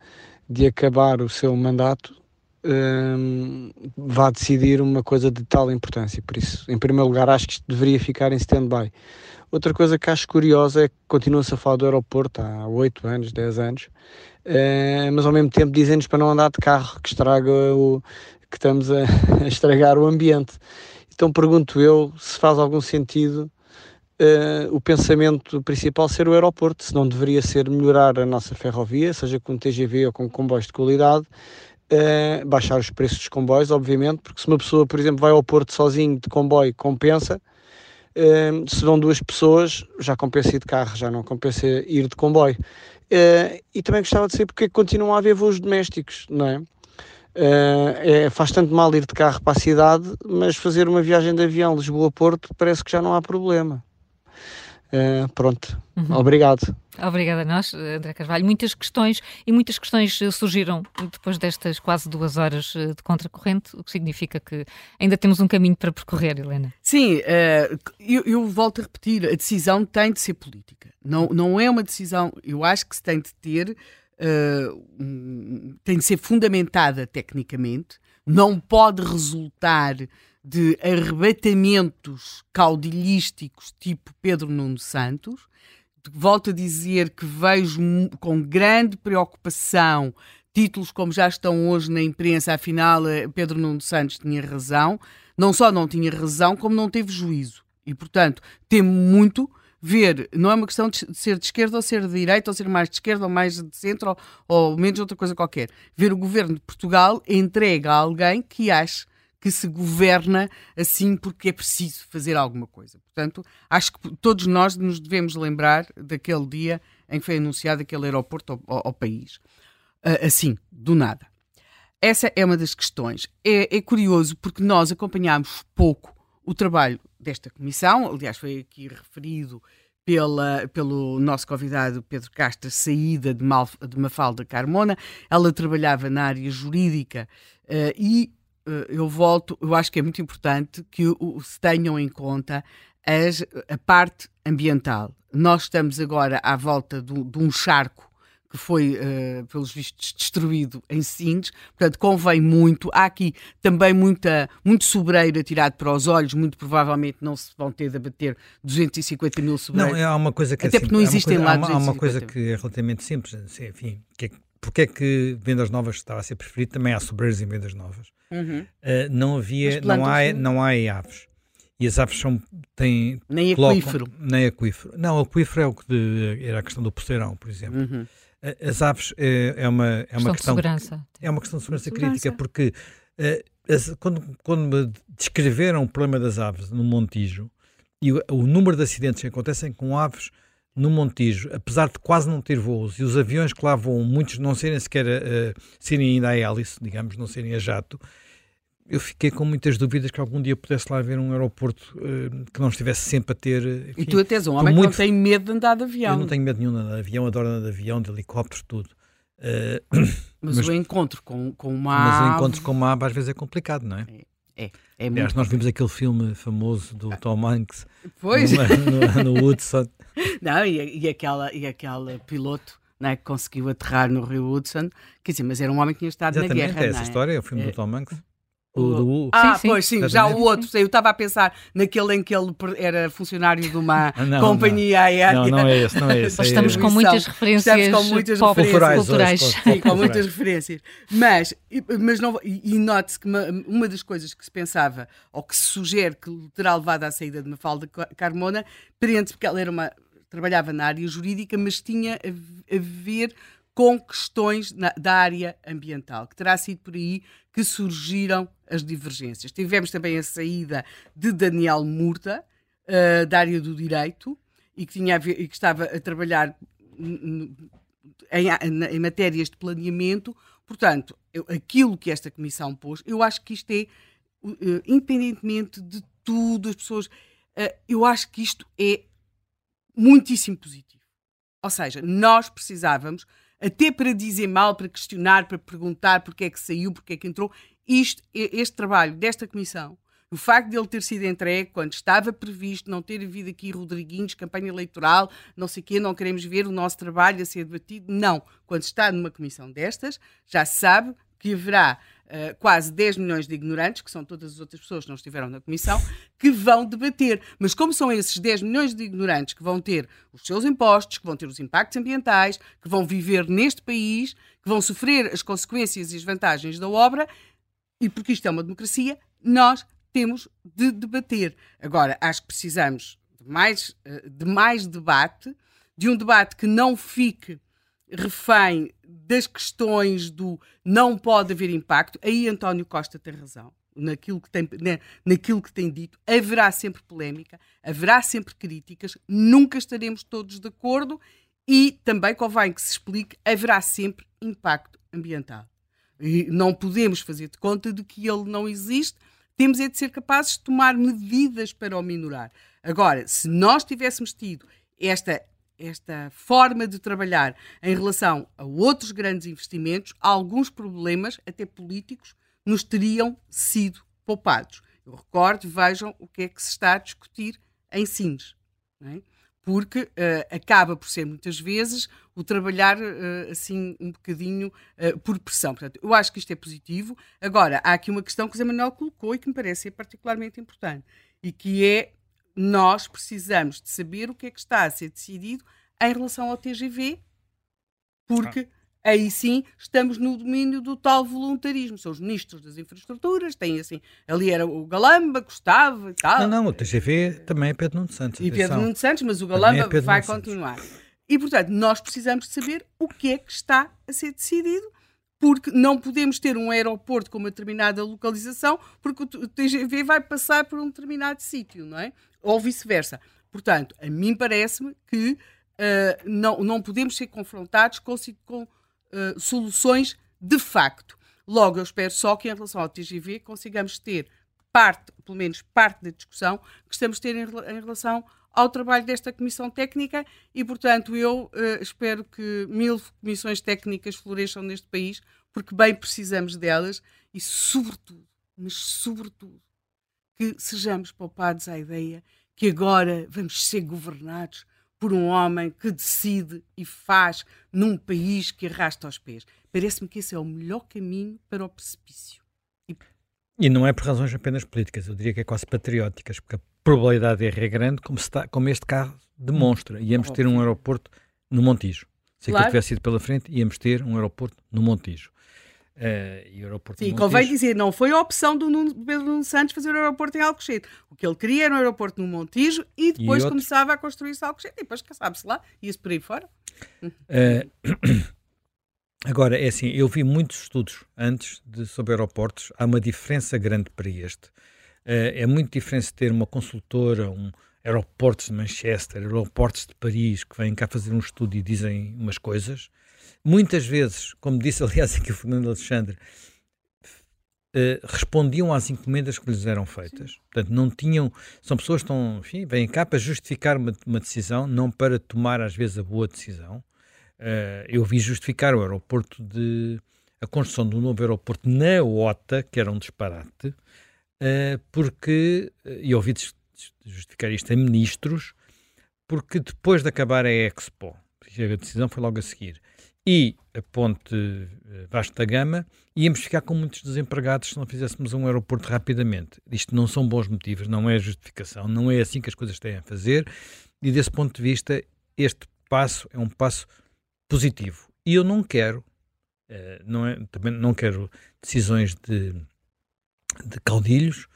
Speaker 10: de acabar o seu mandato um, vá decidir uma coisa de tal importância. Por isso, em primeiro lugar, acho que isto deveria ficar em stand-by. Outra coisa que acho curiosa é que continua-se a falar do aeroporto há 8 anos, 10 anos, uh, mas ao mesmo tempo dizem-nos para não andar de carro, que estraga o. que estamos a, a estragar o ambiente. Então pergunto eu se faz algum sentido uh, o pensamento principal ser o aeroporto, se não deveria ser melhorar a nossa ferrovia, seja com TGV ou com comboios de qualidade, uh, baixar os preços dos comboios, obviamente, porque se uma pessoa, por exemplo, vai ao Porto sozinho de comboio, compensa, uh, se vão duas pessoas, já compensa ir de carro, já não compensa ir de comboio. e também gostava de saber porque é continuam a haver voos domésticos, não é? Uh, é, faz tanto mal ir de carro para a cidade, mas fazer uma viagem de avião Lisboa-Porto parece que já não há problema. Uh, pronto, uhum. obrigado.
Speaker 2: Obrigada a nós, André Carvalho. Muitas questões e muitas questões eh, surgiram depois destas quase duas horas eh, de contracorrente, o que significa que ainda temos um caminho para percorrer, Helena.
Speaker 4: Sim, uh, eu, eu, volto a repetir: a decisão tem de ser política. Não, não é uma decisão, eu acho que se tem de ter, um, tem de ser fundamentada tecnicamente, não pode resultar de arrebatamentos caudilhísticos tipo Pedro Nuno Santos. Volto a dizer que vejo com grande preocupação títulos como já estão hoje na imprensa, afinal eh, Pedro Nuno Santos tinha razão. Não só não tinha razão, como não teve juízo. E, portanto, temo muito ver, não é uma questão de ser de esquerda ou ser de direita, ou ser mais de esquerda ou mais de centro, ou, ou menos outra coisa qualquer. Ver o governo de Portugal entrega a alguém que acha que se governa assim porque é preciso fazer alguma coisa. Portanto, acho que todos nós nos devemos lembrar daquele dia em que foi anunciado aquele aeroporto ao, ao, ao país. Uh, assim, do nada. Essa é uma das questões. É, é curioso porque nós acompanhámos pouco o trabalho desta comissão, aliás, foi aqui referido pela, pelo nosso convidado Pedro Castro, saída de, Mal, de Mafalda Carmona. Ela trabalhava na área jurídica uh, e uh, eu volto, eu acho que é muito importante que se tenham em conta as, a parte ambiental. Nós estamos agora à volta de um charco que foi, uh, pelos vistos, destruído em Sines, portanto convém muito. Há aqui também muita, muito sobreiro atirado para os olhos, muito provavelmente não se vão ter de abater 250 mil sobreiros.
Speaker 3: Não, é uma coisa que
Speaker 4: Até
Speaker 3: é
Speaker 4: porque não existem
Speaker 3: coisa,
Speaker 4: lá
Speaker 3: há uma, há uma coisa que é relativamente simples, assim, enfim, que é, porque é que vendas novas estava a ser preferido, também há sobreiros em vendas novas. Uhum. Uh, não havia, não há, não há aves. E as aves são, têm...
Speaker 4: Nem colocam, aquífero.
Speaker 3: Nem aquífero. Não, aquífero é o que de, era a questão do poceirão, por exemplo. Uhum. As aves é, é uma, é uma questão,
Speaker 2: questão
Speaker 3: é uma questão de segurança, de segurança. crítica, porque uh, as, quando, quando me descreveram o problema das aves no Montijo e o, o número de acidentes que acontecem com aves no Montijo, apesar de quase não ter voos e os aviões que lá voam, muitos não serem sequer uh, serem ainda a hélice, digamos, não serem a jato, eu fiquei com muitas dúvidas que algum dia pudesse lá haver um aeroporto uh, que não estivesse sempre a ter.
Speaker 4: Enfim, e tu até és um homem muito... que não tem medo de andar de avião.
Speaker 3: Eu não tenho medo nenhum de andar de avião, adoro andar de avião, de helicóptero, tudo. Uh,
Speaker 4: mas, mas, o encontro com, com uma
Speaker 3: Mas o encontro com uma ave às vezes é complicado, não é?
Speaker 4: É. é, é
Speaker 3: Aliás, nós vimos aquele filme famoso do Tom Hanks
Speaker 4: pois.
Speaker 3: No, no, no Woodson.
Speaker 4: Não, e, e, aquela, e aquele piloto né, que conseguiu aterrar no Rio Hudson, quer dizer, mas era um homem que tinha estado
Speaker 3: Exatamente,
Speaker 4: na guerra.
Speaker 3: É essa
Speaker 4: é?
Speaker 3: história, é o filme é. do Tom Hanks.
Speaker 4: O do... Ah, sim, sim. pois sim, já o outro. Eu estava a pensar naquele em que ele era funcionário de uma não, companhia
Speaker 3: não.
Speaker 4: aérea.
Speaker 3: Não, não é esse, não é esse.
Speaker 2: Mas estamos com muitas referências
Speaker 4: estamos com muitas
Speaker 2: referências culturais.
Speaker 4: Sim, com muitas referências. Mas, mas não, e, note-se que uma, uma, das coisas que se pensava, ou que se sugere que terá levado à saída de Mafalda Carmona, prende porque ela era uma trabalhava na área jurídica, mas tinha a, a ver com questões na, da área ambiental, que terá sido por aí que surgiram as divergências. Tivemos também a saída de Daniel Murta, uh, da área do direito, e que, tinha ver, e que estava a trabalhar em, em, matérias de planeamento. Portanto, eu, aquilo que esta comissão pôs, eu acho que isto é, uh, independentemente de tudo, as pessoas, uh, eu acho que isto é muitíssimo positivo. Ou seja, nós precisávamos, até para dizer mal, para questionar, para perguntar porque é que saiu, porque é que entrou, isto, este trabalho desta comissão o facto de ele ter sido entregue quando estava previsto, não ter havido aqui Rodriguinhos, campanha eleitoral, não sei o quê, não queremos ver o nosso trabalho a ser debatido. Não. Quando está numa comissão destas, já se sabe que haverá uh, quase 10 milhões de ignorantes, que são todas as outras pessoas que não estiveram na comissão, que vão debater. Mas como são esses 10 milhões de ignorantes que vão ter os seus impostos, que vão ter os impactos ambientais, que vão viver neste país, que vão sofrer as consequências e as vantagens da obra, e porque isto é uma democracia, nós temos de debater. Agora, acho que precisamos de mais, eh, de mais debate, de um debate que não fique refém das questões do não pode haver impacto. Aí António Costa tem razão. Naquilo que, tem, naquilo que tem dito, haverá sempre polémica, haverá sempre críticas, nunca estaremos todos de acordo e também convém que se explique, haverá sempre impacto ambiental. E não podemos fazer de conta de que ele não existe, temos é de ser capazes de tomar medidas para o minorar. Agora, se nós tivéssemos tido esta, esta forma de trabalhar em relação a outros grandes investimentos, alguns problemas, até políticos, nos teriam sido poupados. Eu recordo, vejam o que é que se está a discutir em Sines. É? porque uh, acaba por ser muitas vezes o trabalhar uh, assim um bocadinho uh, por pressão. Portanto, eu acho que isto é positivo. Agora, há aqui uma questão que o Zé Manuel colocou e que me parece particularmente importante e que é nós precisamos de saber o que é que está a ser decidido em relação ao TGV, porque ah aí sim estamos no domínio do tal voluntarismo. São os ministros das infraestruturas, tem assim, ali era o Galamba, Gustavo e tal.
Speaker 3: Não, não, o TGV também é Pedro Nuno Santos.
Speaker 4: E Pedro Nuno Santos, mas o Galamba é vai continuar. E, portanto, nós precisamos de saber o que é que está a ser decidido, porque não podemos ter um aeroporto com uma determinada localização, porque o TGV vai passar por um determinado sítio, não é? Ou vice-versa. Portanto, a mim parece-me que uh, não, não podemos ser confrontados com, com uh, soluções de facto. Logo, eu espero só que em relação ao TGV consigamos ter parte, pelo menos parte da discussão que estamos a ter em, em relação ao trabalho desta comissão técnica e, portanto, eu uh, espero que mil comissões técnicas floresçam neste país, porque bem precisamos delas e, sobretudo, mas sobretudo, que sejamos poupados à ideia que agora vamos ser governados por um homem que decide e faz num país que arrasta aos pés. Parece-me que esse é o melhor caminho para o precipício.
Speaker 3: E... e... não é por razões apenas políticas, eu diria que é quase patrióticas, porque a probabilidade de erro é grande, como, está, como este carro demonstra. Íamos ter um aeroporto no Montijo. Se claro. aquilo tivesse ido pela frente, íamos ter um aeroporto no Montijo.
Speaker 4: Uh, e o aeroporto Sim, convém dizer, não foi a opção do Nuno, Pedro Nuno Santos fazer o aeroporto em Alcochete. O que ele queria era um aeroporto no Montijo e depois e começava a construir-se Alcochete. E depois, sabe-se lá, ia-se por aí fora. Uh,
Speaker 3: agora, é assim, eu vi muitos estudos antes de, sobre aeroportos. Há uma diferença grande para este. Uh, é muito diferente ter uma consultora, um aeroportos de Manchester, aeroportos de Paris, que vêm cá fazer um estudo e dizem umas coisas muitas vezes, como disse aliás aqui o Fernando Alexandre, Uh, respondiam às encomendas que lhes eram feitas. Sim. Portanto, não tinham. São pessoas que estão, enfim, vêm cá para justificar uma, uma, decisão, não para tomar, às vezes, a boa decisão. Uh, eu vi justificar o aeroporto de. a construção do novo aeroporto na OTA, que era um disparate, uh, porque. e ouvi justificar isto a ministros, porque depois de acabar a Expo, a decisão foi logo a seguir e a ponte eh, Vasco da Gama, íamos ficar com muitos desempregados se não fizéssemos um aeroporto rapidamente. Isto não são bons motivos, não é justificação, não é assim que as coisas têm a fazer, e desse ponto de vista, este passo é um passo positivo. E eu não quero, eh, não é, também não quero decisões de, de caudilhos,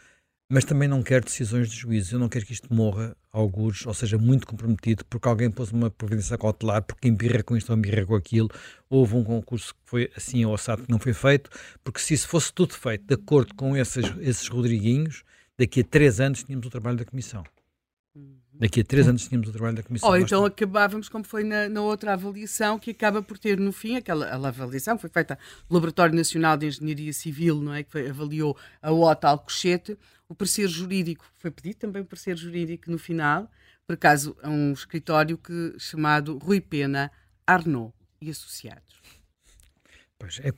Speaker 3: mas também não quero decisões de juízo. Eu não quero que isto morra, alguns, ou seja, muito comprometido, porque alguém pôs uma providência cautelar, porque embirra com isto ou embirra com aquilo. Houve um concurso que foi assim ou assado que não foi feito, porque se isso fosse tudo feito de acordo com esses, esses Rodriguinhos, daqui a três anos tínhamos o trabalho da Comissão. Uhum. Daqui a três anos tínhamos o trabalho da Comissão.
Speaker 4: Ou então acabávamos como foi na, na, outra avaliação, que acaba por ter no fim, aquela avaliação foi feita no Laboratório Nacional de Engenharia Civil, não é? que foi, avaliou a OTA Alcochete, o parecer jurídico, foi pedido também o parecer jurídico no final, por acaso a um escritório que, chamado Rui Pena Arnaud e Associados.
Speaker 3: Pois, é,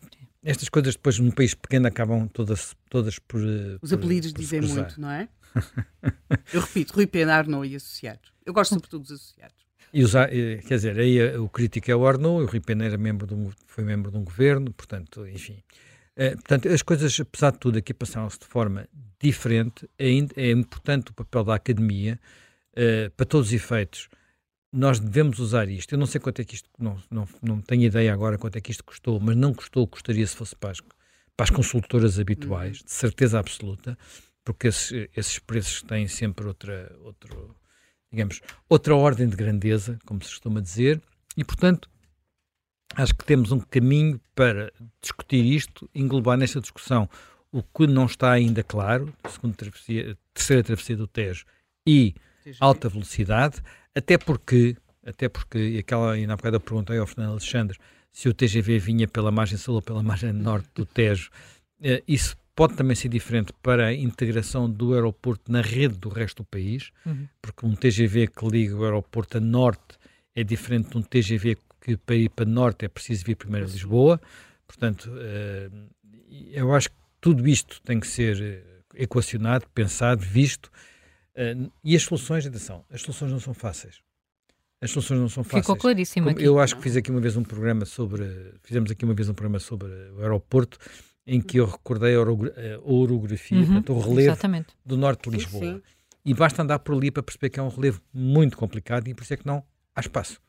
Speaker 3: estas coisas depois num país pequeno acabam todas, todas por.
Speaker 4: Os apelidos por dizem muito, não é? Eu repito, Rui Pena, Arnaud e Associados. Eu gosto sobretudo dos Associados.
Speaker 3: E os, quer dizer, aí o crítico é o Arnaud, o Rui Pena era membro de um, foi membro de um governo, portanto, enfim. É, portanto, as coisas, apesar de tudo, aqui passaram-se de forma diferente. É, é importante o papel da academia, é, para todos os efeitos. Nós devemos usar isto. Eu não sei quanto é que isto, não, não, não tenho ideia agora quanto é que isto custou, mas não custou, custaria se fosse para as, para as consultoras habituais, de certeza absoluta porque esses, esses preços têm sempre outra, outro, digamos, outra ordem de grandeza, como se costuma dizer, e portanto acho que temos um caminho para discutir isto, englobar nesta discussão o que não está ainda claro, segundo travessia, terceira travessia do Tejo e alta velocidade, até porque, até porque, e aquela, ainda há bocado eu perguntei ao Fernando Alexandre se o TGV vinha pela margem sul ou pela margem norte do Tejo, eh, isso pode também ser diferente para a integração do aeroporto na rede do resto do país, uhum. porque um TGV que liga o aeroporto a norte é diferente de um TGV que para ir para norte é preciso vir primeiro a Lisboa. Portanto, uh, eu acho que tudo isto tem que ser eh, equacionado, pensado, visto. Uh, e as soluções, atenção, as soluções não são fáceis. As soluções não são fáceis.
Speaker 2: Ficou claríssimo aqui.
Speaker 3: Eu acho que fiz aqui uma vez um programa sobre, fizemos aqui uma vez um programa sobre o aeroporto em que eu recordei a orografia, uhum, portanto, o relevo exatamente. do norte de Lisboa. Sim, sim. E basta andar por ali para perceber que é um relevo muito complicado e por isso é que não há espaço.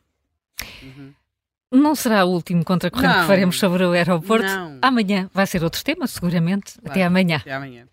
Speaker 2: Uhum. Não será o último contracorrente que faremos sobre o aeroporto. Não. Amanhã vai ser outro tema, seguramente. Claro. Até amanhã.
Speaker 4: Até amanhã.